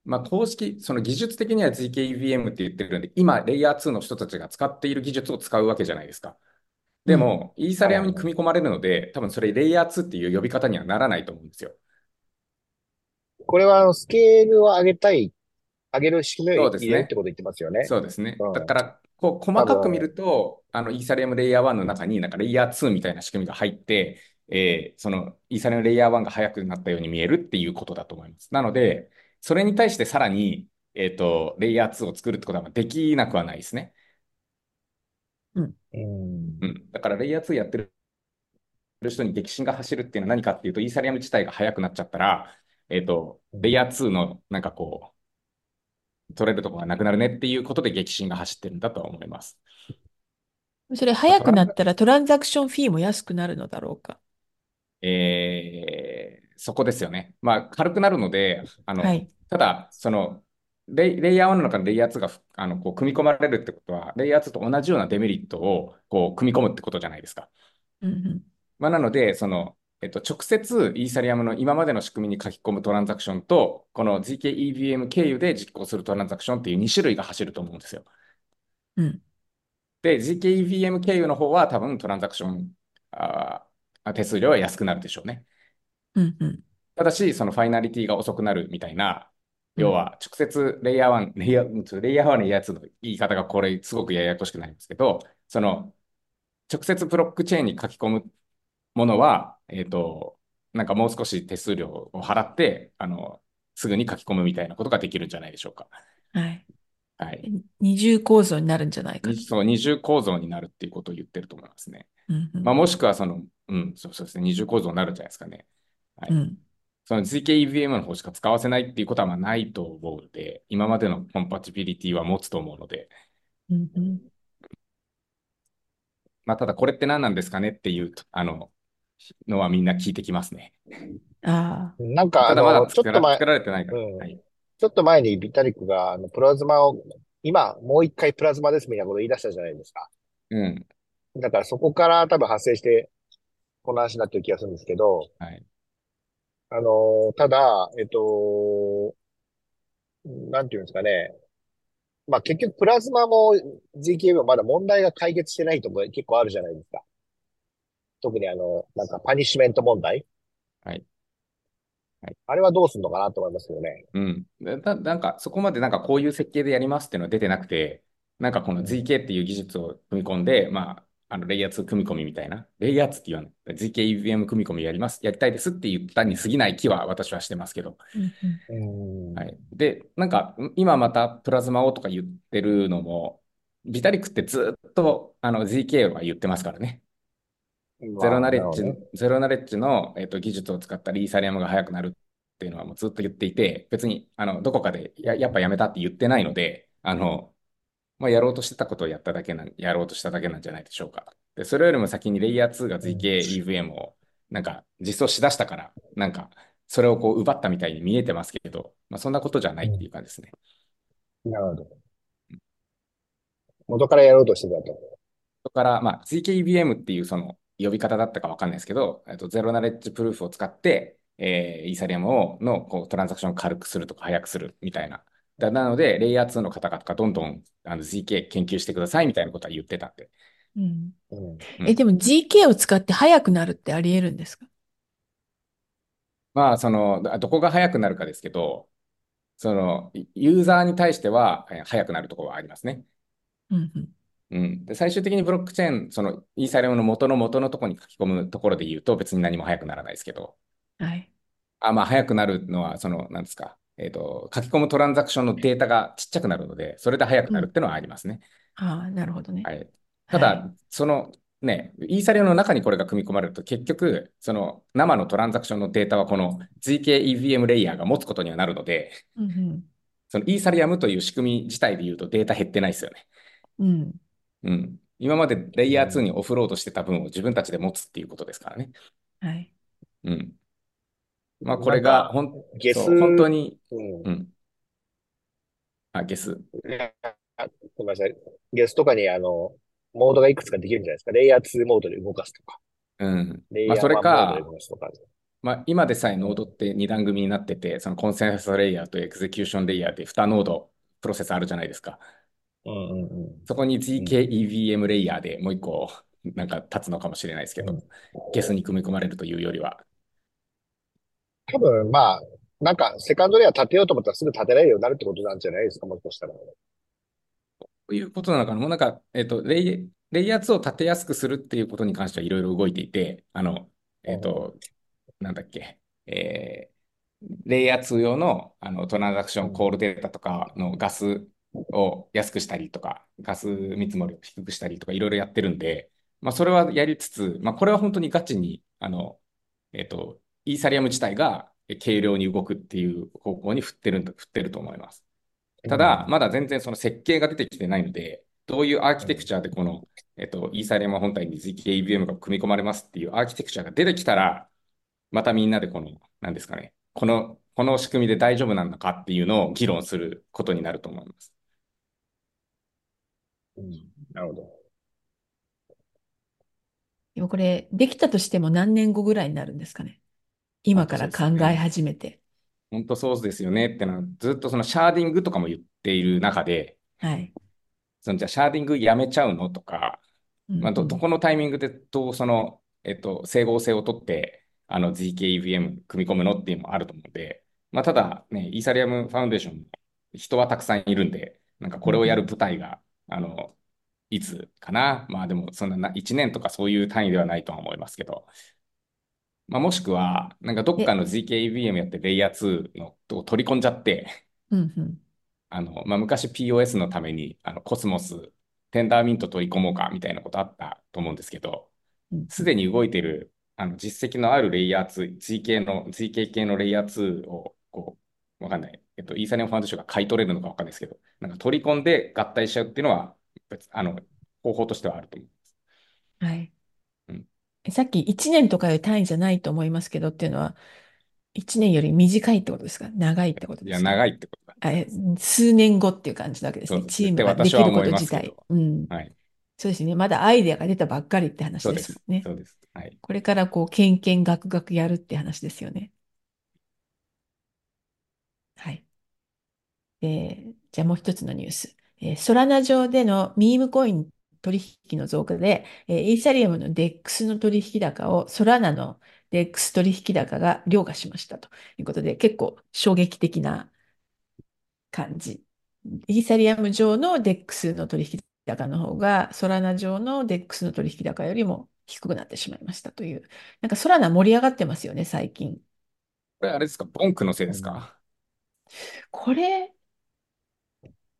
まあ、公式、その技術的には GKEVM って言ってるんで、今、レイヤー2の人たちが使っている技術を使うわけじゃないですか。でも、うん、イーサリアムに組み込まれるので、多分それレイヤー2っていう呼び方にはならないと思うんですよ。これはスケールを上げたい、上げる仕組みを入れるってこと言ってますよね。そうですね。うん、だから、こう細かく見ると、あのイーサリアムレイヤー1の中になんかレイヤー2みたいな仕組みが入って、えー、そのイーサリアムレイヤー1が速くなったように見えるっていうことだと思います。なので、それに対してさらに、えっ、ー、と、レイヤー2を作るってことはできなくはないですね。うん。うん。だからレイヤー2やってる人に激震が走るっていうのは何かっていうと、イーサリアム自体が速くなっちゃったら、えっ、ー、と、レイヤー2のなんかこう、取れるところがなくなるねっていうことで激震が走ってるんだと思います。それ速くなったらトランザクションフィーも安くなるのだろうか。えー、そこですよね。まあ、軽くなるので、あの、はい、ただ、その、レイレイヤー1の中にレイヤー2があのこう組み込まれるってことは、レイヤー2と同じようなデメリットをこう組み込むってことじゃないですか。うんうん、まあ、なので、その、えっと、直接イーサリアムの今までの仕組みに書き込むトランザクションと、この GKEVM 経由で実行するトランザクションっていう2種類が走ると思うんですよ。うん、で、GKEVM 経由の方は多分トランザクションあ手数料は安くなるでしょうね。うんうん、ただし、そのファイナリティが遅くなるみたいな、要は直接レイヤー1、レイヤー、レイヤー1、レイヤー2の言い方がこれすごくややこしくないんですけど、その直接ブロックチェーンに書き込むものは、えっ、ー、と、なんかもう少し手数料を払って、あの、すぐに書き込むみたいなことができるんじゃないでしょうか。はい。はい。二重構造になるんじゃないか。そう、二重構造になるっていうことを言ってると思いますね。うんうん、まあ、もしくはその、うん、そうそうですね、二重構造になるんじゃないですかね。はい。うんその GKEVM の方しか使わせないっていうことはまあないと思うので、今までのコンパチビリティは持つと思うので。うんうん、まあ、ただこれって何なんですかねっていう、あの、のはみんな聞いてきますね。ああ。なんか、ただまだちょっと前、作られてないから。うんはい、ちょっと前にビタリックがあのプラズマを、今もう一回プラズマですみたいなことを言い出したじゃないですか。うん。だからそこから多分発生して、この話になってる気がするんですけど、はい。あの、ただ、えっと、なんていうんですかね。まあ結局プラズマも GKB もまだ問題が解決してないところ結構あるじゃないですか。特にあの、なんかパニッシュメント問題。はい。はい、あれはどうするのかなと思いますけどね。うん。ななんかそこまでなんかこういう設計でやりますっていうのは出てなくて、なんかこの ZK っていう技術を組み込んで、まあ、あの、レイヤー2組み込みみたいな、レイヤー2って言わない。ZKEVM 組み込みやります、やりたいですって言ったに過ぎない気は私はしてますけど。はい。で、なんか、今またプラズマをとか言ってるのも、ビタリックってずっとあの ZK は言ってますからね。ゼロナレッジ、ゼロナレッジの、えーと、技術を使ったリーサリアムが速くなるっていうのはもうずっと言っていて、別にあのどこかでややっぱやめたって言ってないので、あのまあ、やろうとしてたことをやっただけな、やろうとしただけなんじゃないでしょうか。で、それよりも先にレイヤー2が ZK-EVM をなんか実装しだしたから、なんかそれをこう奪ったみたいに見えてますけど、まあ、そんなことじゃないっていう感じですね。なるほど。元からやろうとしてたと。元から、まあ、ZK-EVM っていうその呼び方だったかわかんないですけど、とゼロナレッジプルーフを使って、えー、イーサリアムをのこうトランザクションを軽くするとか速くするみたいなだなので、レイヤー2の方々がどんどんあの GK 研究してくださいみたいなことは言ってたんで。うん。うん、え、でも GK を使って速くなるってあり得るんですか？まあ、その、どこが速くなるかですけど、その、ユーザーに対しては速くなるところはありますね。うん、うん。うん。で、最終的にブロックチェーン、その、イーサリアムの元の元のところに書き込むところで言うと別に何も速くならないですけど。はい。あ、まあ、速くなるのは、その、なんですか。えっ、ー、と、書き込むトランザクションのデータがちっちゃくなるので、それで速くなるっていうのはありますね。うん、ああ、なるほどね。はい。ただ、はい、その、ね、イーサリアムの中にこれが組み込まれると、結局、その生のトランザクションのデータはこの GKEVM レイヤーが持つことにはなるので、うんうん、そのイーサリアムという仕組み自体で言うとデータ減ってないですよね。うん。うん。今までレイヤー2にオフロードしてた分を自分たちで持つっていうことですからね。はい。うん。まあ、これがほん、ゲス本当に、うん、うん。あ、 Geth。ごめんなさい。 Geth とかに、あの、モードがいくつかできるんじゃないですか。レイヤー2モードで動かすとか。うん。レイヤー1モードで動か。まあ、今でさえノードって2段組になってて、そのコンセンサスレイヤーとエクゼキューションレイヤーで2ノードプロセスあるじゃないですか。うんうんうん、そこに ZKEVM レイヤーでもう一個なんか立つのかもしれないですけど、うん、 Geth に組み込まれるというよりは。多分まあ、なんかセカンドレイヤー立てようと思ったらすぐ立てられるようになるってことなんじゃない？ですか、もしかしたら。ということなのかな。もうなんか、えっ、ー、と、レイ、レイヤー2を立てやすくするっていうことに関してはいろいろ動いていて、あの、えっ、ー、と、なんだっけ、えー、レイヤー2用のあのトランザクションコールデータとかのガスを安くしたりとか、ガス見積もりを低くしたりとかいろいろやってるんで、まあ、それはやりつつ、まあ、これは本当にガチに、あの、えっ、ー、と、イーサリアム自体が軽量に動くっていう方向に振ってる、振ってると思います。ただ、まだ全然その設計が出てきてないので、どういうアーキテクチャでこの、えっと、イーサリアム本体に ZKAVM が組み込まれますっていうアーキテクチャが出てきたら、またみんなでこの、なんですかね、この、この仕組みで大丈夫なのかっていうのを議論することになると思います。うん、なるほど。でもこれ、できたとしても何年後ぐらいになるんですかね？今から考え始めて。本当そうですよねってのは、ずっとそのシャーディングとかも言っている中で、はい。そのじゃあシャーディングやめちゃうのとか、まあ、ど、どこのタイミングでどうその、えっと、整合性をとって、あの ZKEVM 組み込むのっていうのもあると思うので、まあ、ただね、イーサリアムファウンデーション、人はたくさんいるんで、なんかこれをやる部隊が、あの、いつかな。まあでも、そんな1年とかそういう単位ではないとは思いますけど、まあ、もしくは、なんかどっかの ZKEVM やってレイヤー2のを取り込んじゃって、うんうん、あの、まあ、昔 POS のために、あの、コスモス、テンダーミント取り込もうかみたいなことあったと思うんですけど、すでに動いてる、あの、実績のあるレイヤー2、GK の、GK 系のレイヤー2を、こう、わかんない。えっと、イーサリアムファンドションが買い取れるのかわかんないですけど、なんか取り込んで合体しちゃうっていうのは、別、あの、方法としてはあると思います。はい。さっき1年とかいう単位じゃないと思いますけどっていうのは、1年より短いってことですか？長いってことですか？いや、長いってことだ。あ数年後っていう感じなわけですね。チームができること自体。うん。はい。そうですね。まだアイデアが出たばっかりって話ですもんね。そうです。はい。これからこう、けんけんがくがくやるって話ですよね。はい。で、じゃあもう一つのニュース。えー、ソラナ上でのミームコイン取引の増加で、えー、イーサリアムの DEX の取引高をソラナの DEX 取引高が凌駕しましたということで、結構衝撃的な感じ。イーサリアム上の DEX の取引高の方が、ソラナ上の DEX の取引高よりも低くなってしまいましたという。なんかソラナ盛り上がってますよね、最近。これあれですか、ボンクのせいですか？これ、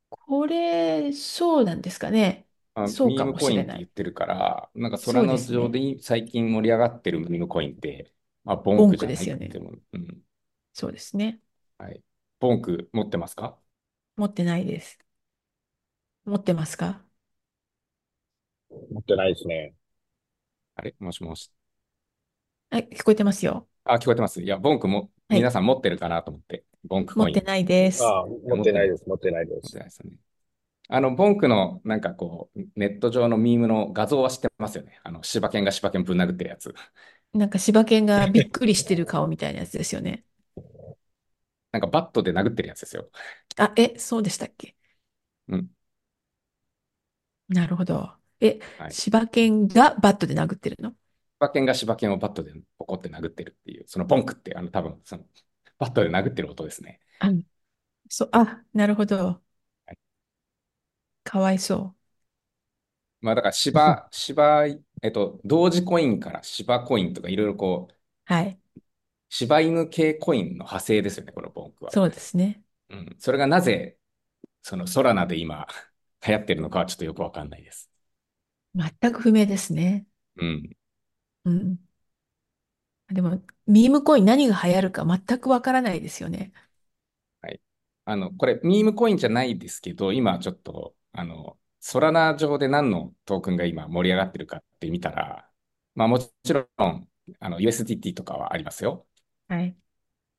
これ、そうなんですかね。あそうかもしれない。ミームコインって言ってるから、なんか空の上で最近盛り上がってるミームコインって、まあ、ボンクじゃないですよね。うん、そうですね。はい。ボンク持ってますか？持ってないです。持ってますか？持ってないですね。あれ？もしもし。はい、聞こえてますよ。あ、聞こえてます。いや、ボンクも、皆さん持ってるかなと思って。ボンクコイン。持ってないです。あ持ってないです。持ってないです。持ってないですね。あの、ボンクのなんかこう、ネット上のミームの画像は知ってますよね。あの、柴犬が柴犬ぶん殴ってるやつ。なんか柴犬がびっくりしてる顔みたいなやつですよね。なんかバットで殴ってるやつですよ。あ、え、そうでしたっけ？うん。なるほど。え、はい、柴犬がバットで殴ってるの？柴犬が柴犬をバットでポコって殴ってるっていう、そのボンクって、あの、多分、その、バットで殴ってる音ですね。あ、そう、あ、なるほど。かわいそう。まあだから柴、柴、えっと、ドージコインから柴コインとかいろいろこう、はい。柴犬系コインの派生ですよね、このボンクは。そうですね。うん。それがなぜ、そのソラナで今 流行ってるのかはちょっとよくわかんないです。全く不明ですね。うん。うん。でも、ミームコイン何が流行るか全くわからないですよね。はい。あの、これ、ミームコインじゃないですけど、今ちょっと、あの、ソラナ上で何のトークンが今盛り上がってるかって見たら、まあもちろん、あの、USDT とかはありますよ。はい。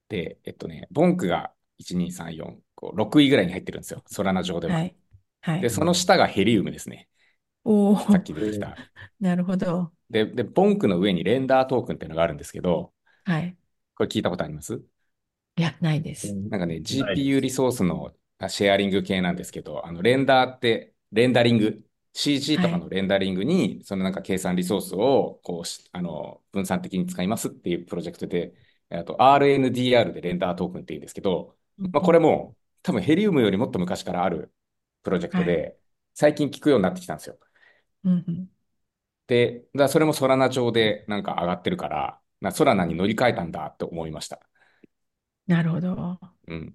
で、えっとね、ボンクが1、2、3、4、6位ぐらいに入ってるんですよ。ソラナ上では。はい。はい。で、その下がヘリウムですね。おさっお、き出てきた。なるほど。で、で、ボンクの上にレンダートークンっていうのがあるんですけど、はい。これ聞いたことあります？いや、ないです。なんかね、GPU リす。ソースのあシェアリング系なんですけど、あの、レンダーって、レンダリング、CG とはい。かのレンダリングに、そのなんか計算リソースを、こうし、あの、分散的に使いますっていうプロジェクトで、あと RNDR でレンダートークンっていうんですけど、まあ、これも多分ヘリウムよりもっと昔からあるプロジェクトはい。で、最近聞くようになってきたんですよ。うんうん。で、だそれもソラナ上でなんか上がってるから、なソラナに乗り換えたんだって思いました。なるほど。うん。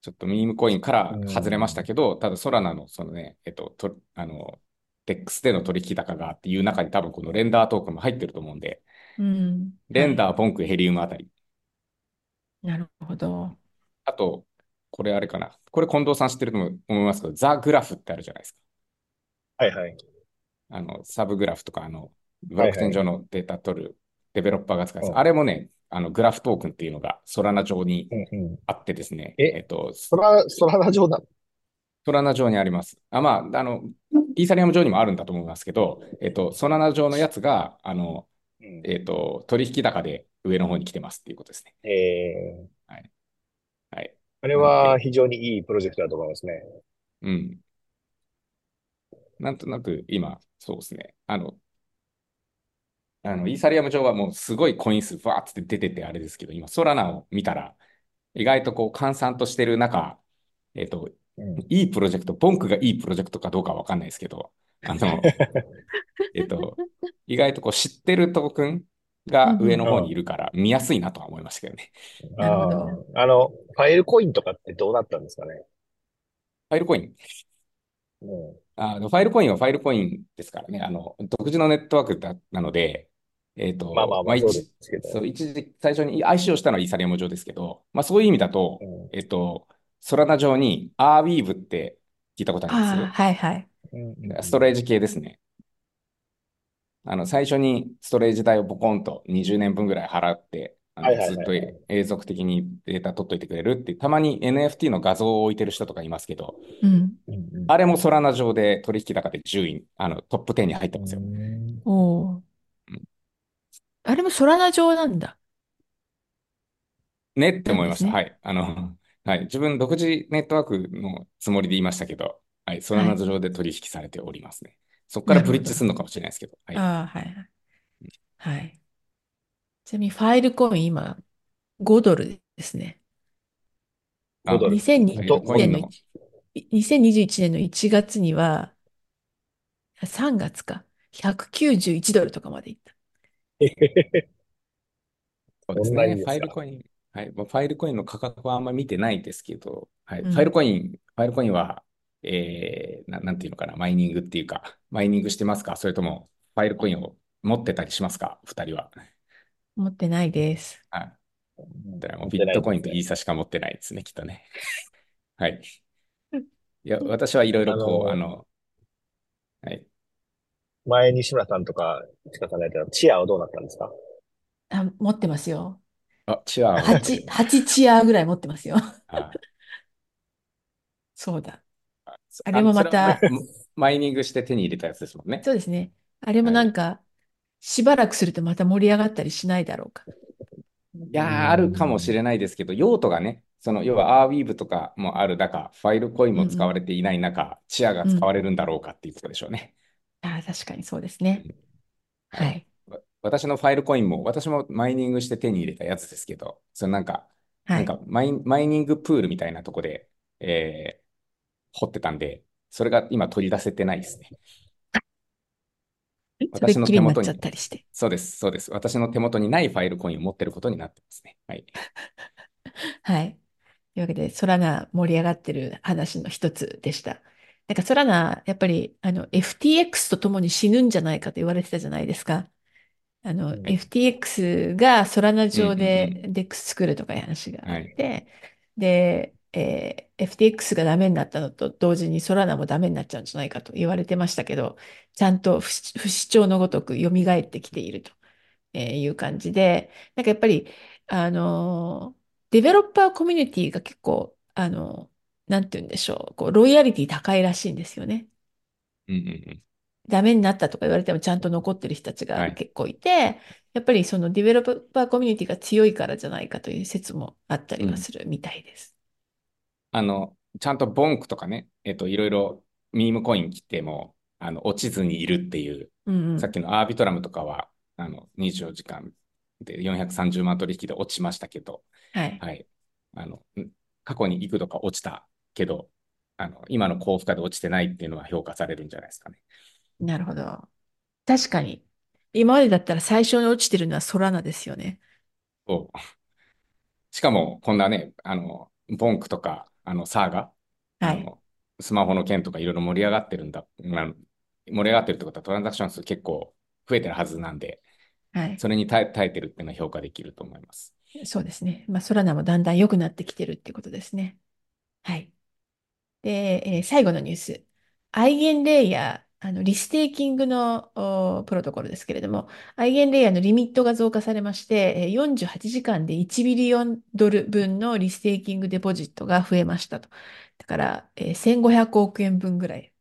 ちょっとミームコインから外れましたん。けど、ただソラナのそのね、えっと、と、あの、デックスでの取引高がっていう中に多分このレンダートークンも入ってると思うんで、うん。はい。レンダー、ボンク、ヘリウムあたり。なるほど。あと、これあれかな。これ近藤さん知ってると思いますけど、ザ・グラフってあるじゃないですか。はいはい。あの、サブグラフとか、あの、ブロックチェーン上はいはい。のデータ取るデベロッパーが使うやつ。あうん。れもね、あの、グラフトークンっていうのがソラナ上にうんうん。あってですね、え、えっと、ソラ、ソラナ状なの？ソラナ上にあります。あ、まあ、あの、イーサリアム上にもあるんだと思いますけど、えっと、ソラナ上のやつが、あの、うん。えっと、取引高で上の方に来てますっていうことですね。えー、はい。はい。あれは非常にいいプロジェクトだと思いますね。うん。なんとなく今、そうですね。あの、あの、イーサリアム上はもうすごいコイン数バーって出ててあれですけど、今、ソラナを見たら、意外とこう、閑散としてる中、えっと、うん。いいプロジェクト、ボンクがいいプロジェクトかどうかわかんないですけど、あの、えっと、意外とこう知ってるトークン。が上の方にいうん。るから見やすいなとは思いましたけどね。なるほあど。あ、あの、ファイルコインとかってどうなったんですかね？ファイルコイン？うん。あの、ファイルコインはファイルコインですからね。あの、独自のネットワークだなので、えっと、まあまあまあ、そうですけど。そう、一時、最初に IC をしたのはイーサリアム上ですけど、まあそういう意味だと、うん。えっと、ソラナ上に Arweave って聞いたことあります？はいはい。ストレージ系ですね。あの、最初にストレージ代をボコンと20年分ぐらい払って、あの、はいはいずっと。永続的にデータ取っといてくれるって、たまに NFT の画像を置いてる人とかいますけど、うんあれもソラナ上で取引高で10位、あの、トップ10に入ってうますよ。ん。おあれもソラナ状なんだ。ねって思いました。はなんですね。い。あの、はい。自分独自ネットワークのつもりで言いましたけど、はい。ソラはい。ナ上で取引されておりますね。そこからブリッなるほど。ジするのかもしれないですけど、はい。ああ、はいはい。はい。ちなみにファイルコイン今5ドルですね。5あ、ドル。ファイル2021年のコインの、1、2021年の1月には、3月か。191ドルとかまでいった。そうですね。ファイ。ルコイン、はい。まあファイルコインの価格はあんま見てないですけど、はい。ファイルうん。コイン、ファイルコインは、えー、な、なんていうのかな、マイニングっていうか、マイニングしてますか？それとも、ファイルコインを持ってたりしますか？二人は。持ってないです。はい。うんだからもう持ってビットコイン。とイーサしか持ってないですね、きっとね。はい。いや、私はいろいろこう、ああの、の、はい。前西村さんとか、ちかさんがやったチアはどうなったんですか？あ、持ってますよ。あ、チワワ持って8、る。8チアぐらい持ってますよ。あ、そうだ。そあれもまた、マイニングして手に入れたやつですもんね。そうですね。あれもはい。なんか、しばらくするとまた盛り上がったりしないだろうか。いうやー、あるかもしん。れないですけど、用途がね、その、要は Arweave とかもある中、ファイルコインも使わうんれていない中、チアが。使われるんだろうかっていうことでしょうね。ああ、確かにそうですね。うんはい。はい。わ私のファイルコインも、私もマイニングして手に入れたやつですけど、そのなんか、はい。なんかマイン、マイニングプールみたいなとこで、えー掘ってたんで、それが今取り出せてないですね。それっ私のきりになっちゃっ手元に、たりして。そうです、そうです。私の手元にないファイルコインを持ってることになってますね。はい。はい。というわけで、ソラナ盛り上がってる話の一つでした。なんかソラナ、やっぱりあの FTX とともに死ぬんじゃないかと言われてたじゃないですか。あの、うん FTX がソラナうんうん上で DEX 作るとかいう話がうん。あはい。って、で、えー FTX がダメになったのと同時にソラナもダメになっちゃうんじゃないかと言われてましたけど、ちゃんと不死、不死鳥のごとく蘇ってきているとえーいう感じで、なんかやっぱり、あのーデベロッパーコミュニティが結構、あのーなんて言うんでしょう、こう、ロイヤリティ高いらしいんですよね。うんうんうんダメになったとか言われてもちゃんと残ってる人たちが結構いて、はい、やっぱりそのディベロッパーコミュニティが強いからじゃないかという説もあったりはするみたいです。うん、あの、ちゃんとボンクとかね、えっと、いろいろミームコイン切っても、あの、落ちずにいるっていう、うんうん、さっきのアービトラムとかは、あの、24時間で430万取引で落ちましたけど、はい。はい。あの、過去に幾度か落ちたけど、あの、今の高負荷で落ちてないっていうのは評価されるんじゃないですかね。なるほど。確かに。今までだったら最初に落ちてるのはソラナですよね。おしかも、こんなね、あの、ボンクとか、あの、サーガ、はい、スマホの件とかいろいろ盛り上がってるんだ、まあ、盛り上がってるってことはトランザクション数結構増えてるはずなんで、はい、それに耐えてるっていうのは評価できると思います。そうですね。まあ、ソラナもだんだん良くなってきてるってことですね。はい。で、えー、最後のニュース。アイゲンレイヤー、あのリステーキングのプロトコルですけれども、アイゲンレイヤーのリミットが増加されまして、48時間で1ビリオンドル分のリステーキングデポジットが増えましたと。だから、1500億円分ぐらい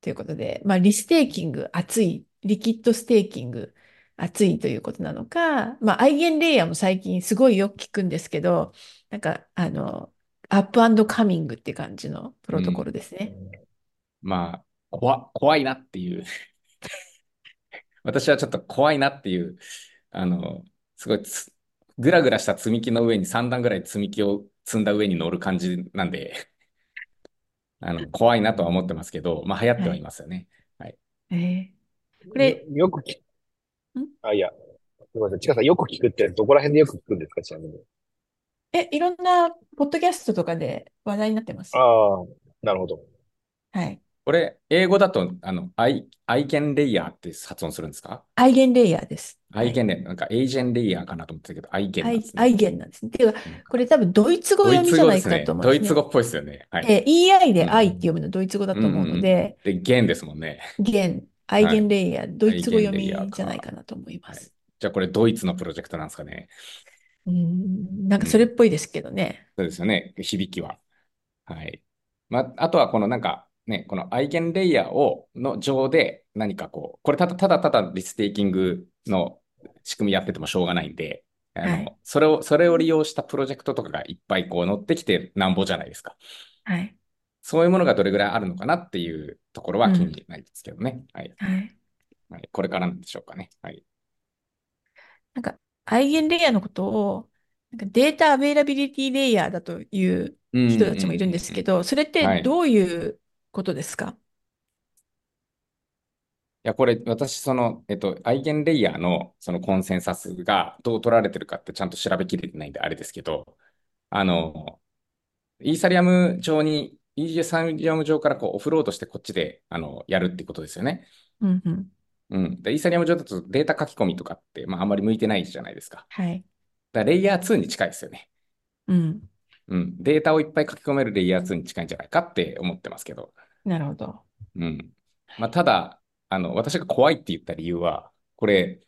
ということで、まあ、リステーキング熱い、リキッドステーキング熱いということなのか、まあ、アイゲンレイヤーも最近すごいよく聞くんですけど、なんか、あの、アップカミングって感じのプロトコルですね。うん、まあ、怖、怖いなっていう 私はちょっと怖いなっていう、あの、すごいぐらぐらした積み木の上に3段ぐらい積み木を積んだ上に乗る感じなんで あの、怖いなとは思ってますけど、まあ流行ってはいますよね。はい。はい、えー、これ、よく聞く。あ、いや、すみません。ちかさん、よく聞くってどこら辺でよく聞くんですか、ちなみに。え、いろんな、ポッドキャストとかで話題になってます？ああ、なるほど。はい。これ、英語だと、あの、アイ、アイゲンレイヤーって発音するんですか？アイゲンレイヤーです。アイゲンレイヤー、なんかエージェンレイヤーかなと思ってたけど、アイゲンなんですね。アイゲンなんですね。ていうか、これ多分ドイツ語読みじゃないかと思うんですね。ドイツ語っぽいですよね。はい。え、EI でアイって読むのドイツ語だと思うので。で、ゲンですもんね。ゲン、アイゲンレイヤー、ドイツ語読みじゃないかなと思います。じゃあこれドイツのプロジェクトなんですかね。うん、なんかそれっぽいですけどね。そうですよね。響きは。はい。まあ、あとはこのなんか、ね、このアイゲンレイヤーを、の上で何かこう、これただただただリステーキングの仕組みやっててもしょうがないんで、あの、はい、それを、それを利用したプロジェクトとかがいっぱいこう乗ってきてなんぼじゃないですか。はい。そういうものがどれぐらいあるのかなっていうところは気にないですけどね。はい。はい。これからなんでしょうかね。はい。なんか、アイゲンレイヤーのことを、なんかデータアベイラビリティレイヤーだという人たちもいるんですけど、それってどういうことですか？いや、これ、私、その、えっと、アイゲンレイヤーの、そのコンセンサスがどう取られてるかってちゃんと調べきれてないんで、あれですけど、あの、イーサリアム上に、イーサリアム上からこうオフロードしてこっちで、あの、やるってことですよね。うんうん。うん。で、イーサリアム上だとデータ書き込みとかって、まあ、あんまり向いてないじゃないですか。はい。だレイヤー2に近いですよね。うん。うん。データをいっぱい書き込めるレイヤー2に近いんじゃないかって思ってますけど。なるほど。うん。まあ、ただ、あの、私が怖いって言った理由は、これ、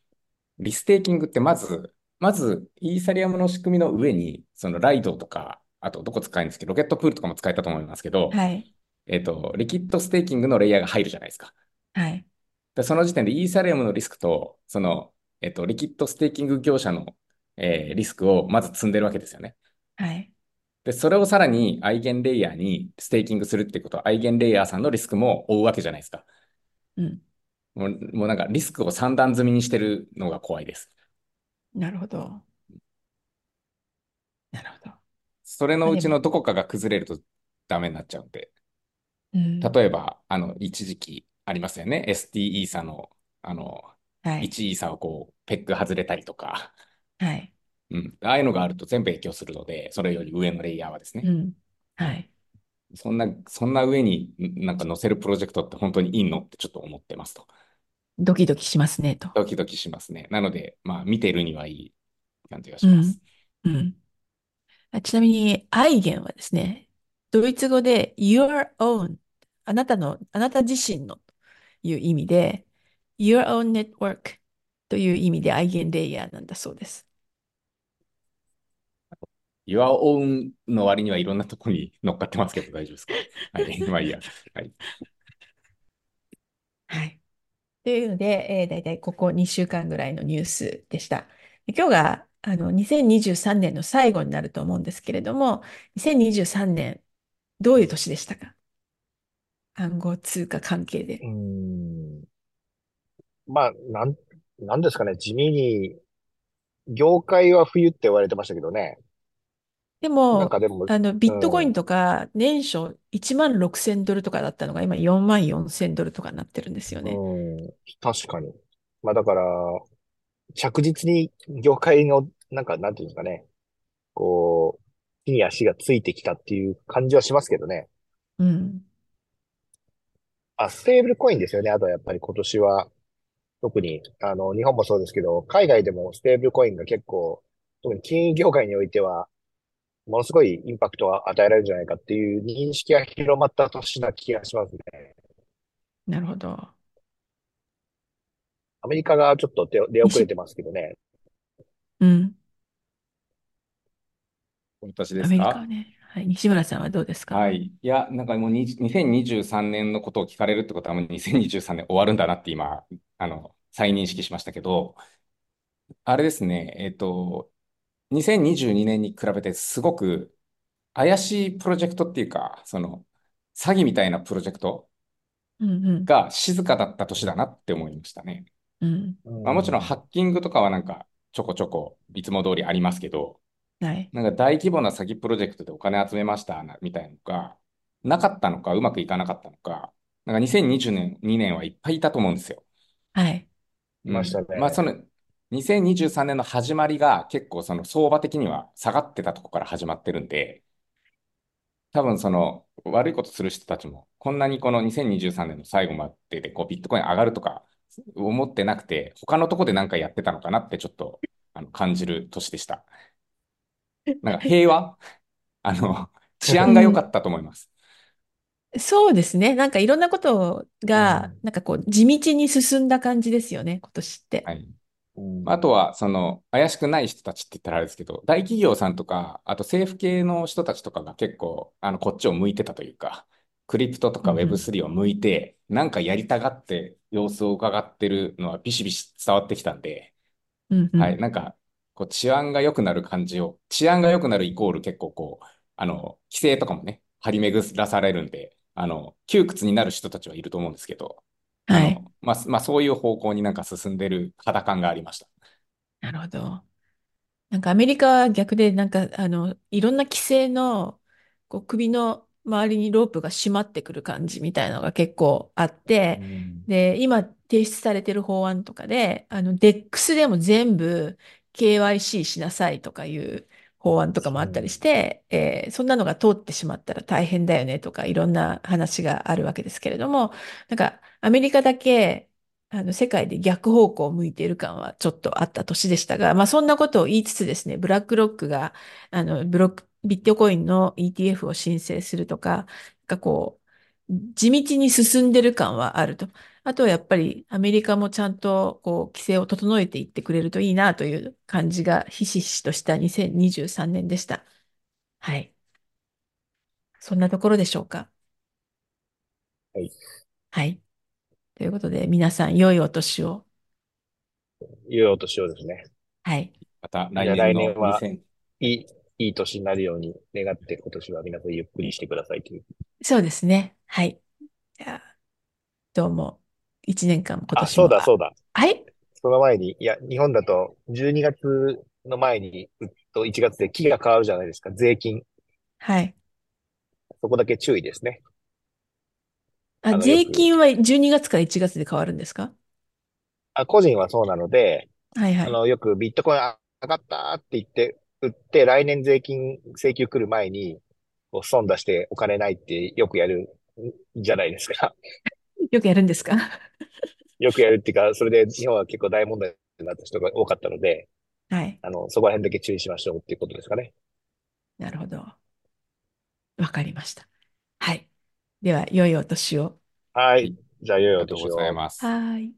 リステーキングってまず、まず、イーサリアムの仕組みの上に、そのリドとか、あとどこ使えるんですけど、ロケットプールとかも使えたと思いますけど、はい。えっと、リキッドステーキングのレイヤーが入るじゃないですか。はい。で、その時点でイーサリアムのリスクと、その、えっと、リキッドステーキング業者の、えー、リスクをまず積んでるわけですよね。はい。で、それをさらにアイゲンレイヤーにステーキングするってことは、アイゲンレイヤーさんのリスクも負うわけじゃないですか。うん。もう、もうなんかリスクを三段積みにしてるのが怖いです。なるほど。なるほど。それのうちのどこかが崩れるとダメになっちゃうんで。うん、例えば、あの、一時期ありますよね。ST イーサの、あの、はい、1イーサをこう、ペック外れたりとか。はい。うん。ああいうのがあると全部影響するので、それより上のレイヤーはですね。うん。はい。そんな、そんな上になんか載せるプロジェクトって本当にいいのってちょっと思ってますと。ドキドキしますねと。ドキドキしますね。なので、まあ、見てるにはいい感じがします。うん。うん、ちなみに、アイゲンはですね、ドイツ語で your own、あなたの、あなた自身のという意味で、your own network という意味でアイゲンレイヤーなんだそうです。Your own の割にはいろんなとこに乗っかってますけど大丈夫ですか？はい。まあいいや。はい。というので、えー、大体ここ2週間ぐらいのニュースでした。今日があの2023年の最後になると思うんですけれども、2023年、どういう年でしたか？暗号通貨関係で。うん。まあ、なん、なんですかね、地味に、業界は冬って言われてましたけどね。でも、でもあの、ビットコインとか、年初1万6000ドルとかだったのが、今4万4000ドルとかになってるんですよね。うん、確かに。まあだから、着実に業界の、なんか、なんていうんですかね、こう、地に足がついてきたっていう感じはしますけどね。うん。あ、ステーブルコインですよね。あとはやっぱり今年は、特に、あの、日本もそうですけど、海外でもステーブルコインが結構、特に金融業界においては、ものすごいインパクトを与えられるんじゃないかっていう認識が広まった年な気がしますね。なるほど。アメリカがちょっと出出遅れてますけどね。うん。私でアメリカはね。はい。西村さんはどうですか？はい。いや、なんかもうに2023年のことを聞かれるってことはもう 2023年終わるんだなって今、あの、再認識しましたけど、あれですね、えっと、2022年に比べてすごく怪しいプロジェクトっていうか、その、詐欺みたいなプロジェクトが静かだった年だなって思いましたね。うん、まあ、もちろんハッキングとかはなんかちょこちょこいつも通りありますけど、はい、なんか大規模な詐欺プロジェクトでお金集めましたみたいなのがなかったのかうまくいかなかったのか、なんか2020年、2年はいっぱいいたと思うんですよ。はい。いましたね。まあその2023年の始まりが結構その相場的には下がってたとこから始まってるんで、多分その悪いことする人たちもこんなにこの2023年の最後まででこうビットコイン上がるとか思ってなくて、他のとこで何かやってたのかなってちょっとあの感じる年でした。なんか平和？あの、治安が良かったと思います。そうですね。なんかいろんなことが、なんかこう、地道に進んだ感じですよね、今年って。はい。あとは、その、怪しくない人たちって言ったらあれですけど、大企業さんとか、あと政府系の人たちとかが結構、あの、こっちを向いてたというか、クリプトとか Web3 を向いて、なんかやりたがって様子を伺ってるのはビシビシ伝わってきたんで、うんうん、はい、なんか、こう治安が良くなる感じを、治安が良くなるイコール結構こう、あの、規制とかもね、張り巡らされるんで、あの、窮屈になる人たちはいると思うんですけど、はい。まあ、まあ、そういう方向になんか進んでる肌感がありました。なるほど。なんかアメリカは逆で、なんか、あの、いろんな規制の、こう、首の周りにロープが締まってくる感じみたいなのが結構あって、で、今提出されてる法案とかで、あの、DEX でも全部 KYC しなさいとかいう法案とかもあったりして、えー、そんなのが通ってしまったら大変だよねとかいろんな話があるわけですけれども、なんかアメリカだけあの世界で逆方向を向いている感はちょっとあった年でしたが、まあそんなことを言いつつですね、ブラックロックがあのブロック、ビットコインの ETF を申請するとか、かこう、地道に進んでる感はあると。あとはやっぱりアメリカもちゃんとこう規制を整えていってくれるといいなという感じがひしひしとした2023年でした。はい。そんなところでしょうか？はい。はい。ということで、皆さん、良いお年を。良いお年をですね。はい。また来年の年はいい、いい年になるように願って、今年は皆さんゆっくりしてくださいという。そうですね。はい。どうも。1年間、今年も。あ、そうだ、そうだ。はい。その前に、いや、日本だと12月の前に、と1月で期が変わるじゃないですか、税金。はい。そこだけ注意ですね。あ、税金は12月から1月で変わるんですか？あ、個人はそうなので、はいはい。あの、よくビットコイン上がったって言って、売って、来年税金請求来る前に、こう損出してお金ないってよくやるじゃないですか。よくやるんですか？よくやるっていうか、それで日本は結構大問題になった人が多かったので、はい。あの、そこら辺だけ注意しましょうっていうことですかね。なるほど。わかりました。はい。では、良いお年を。はい。じゃあ、良いお年を。ありがとうございます。はい。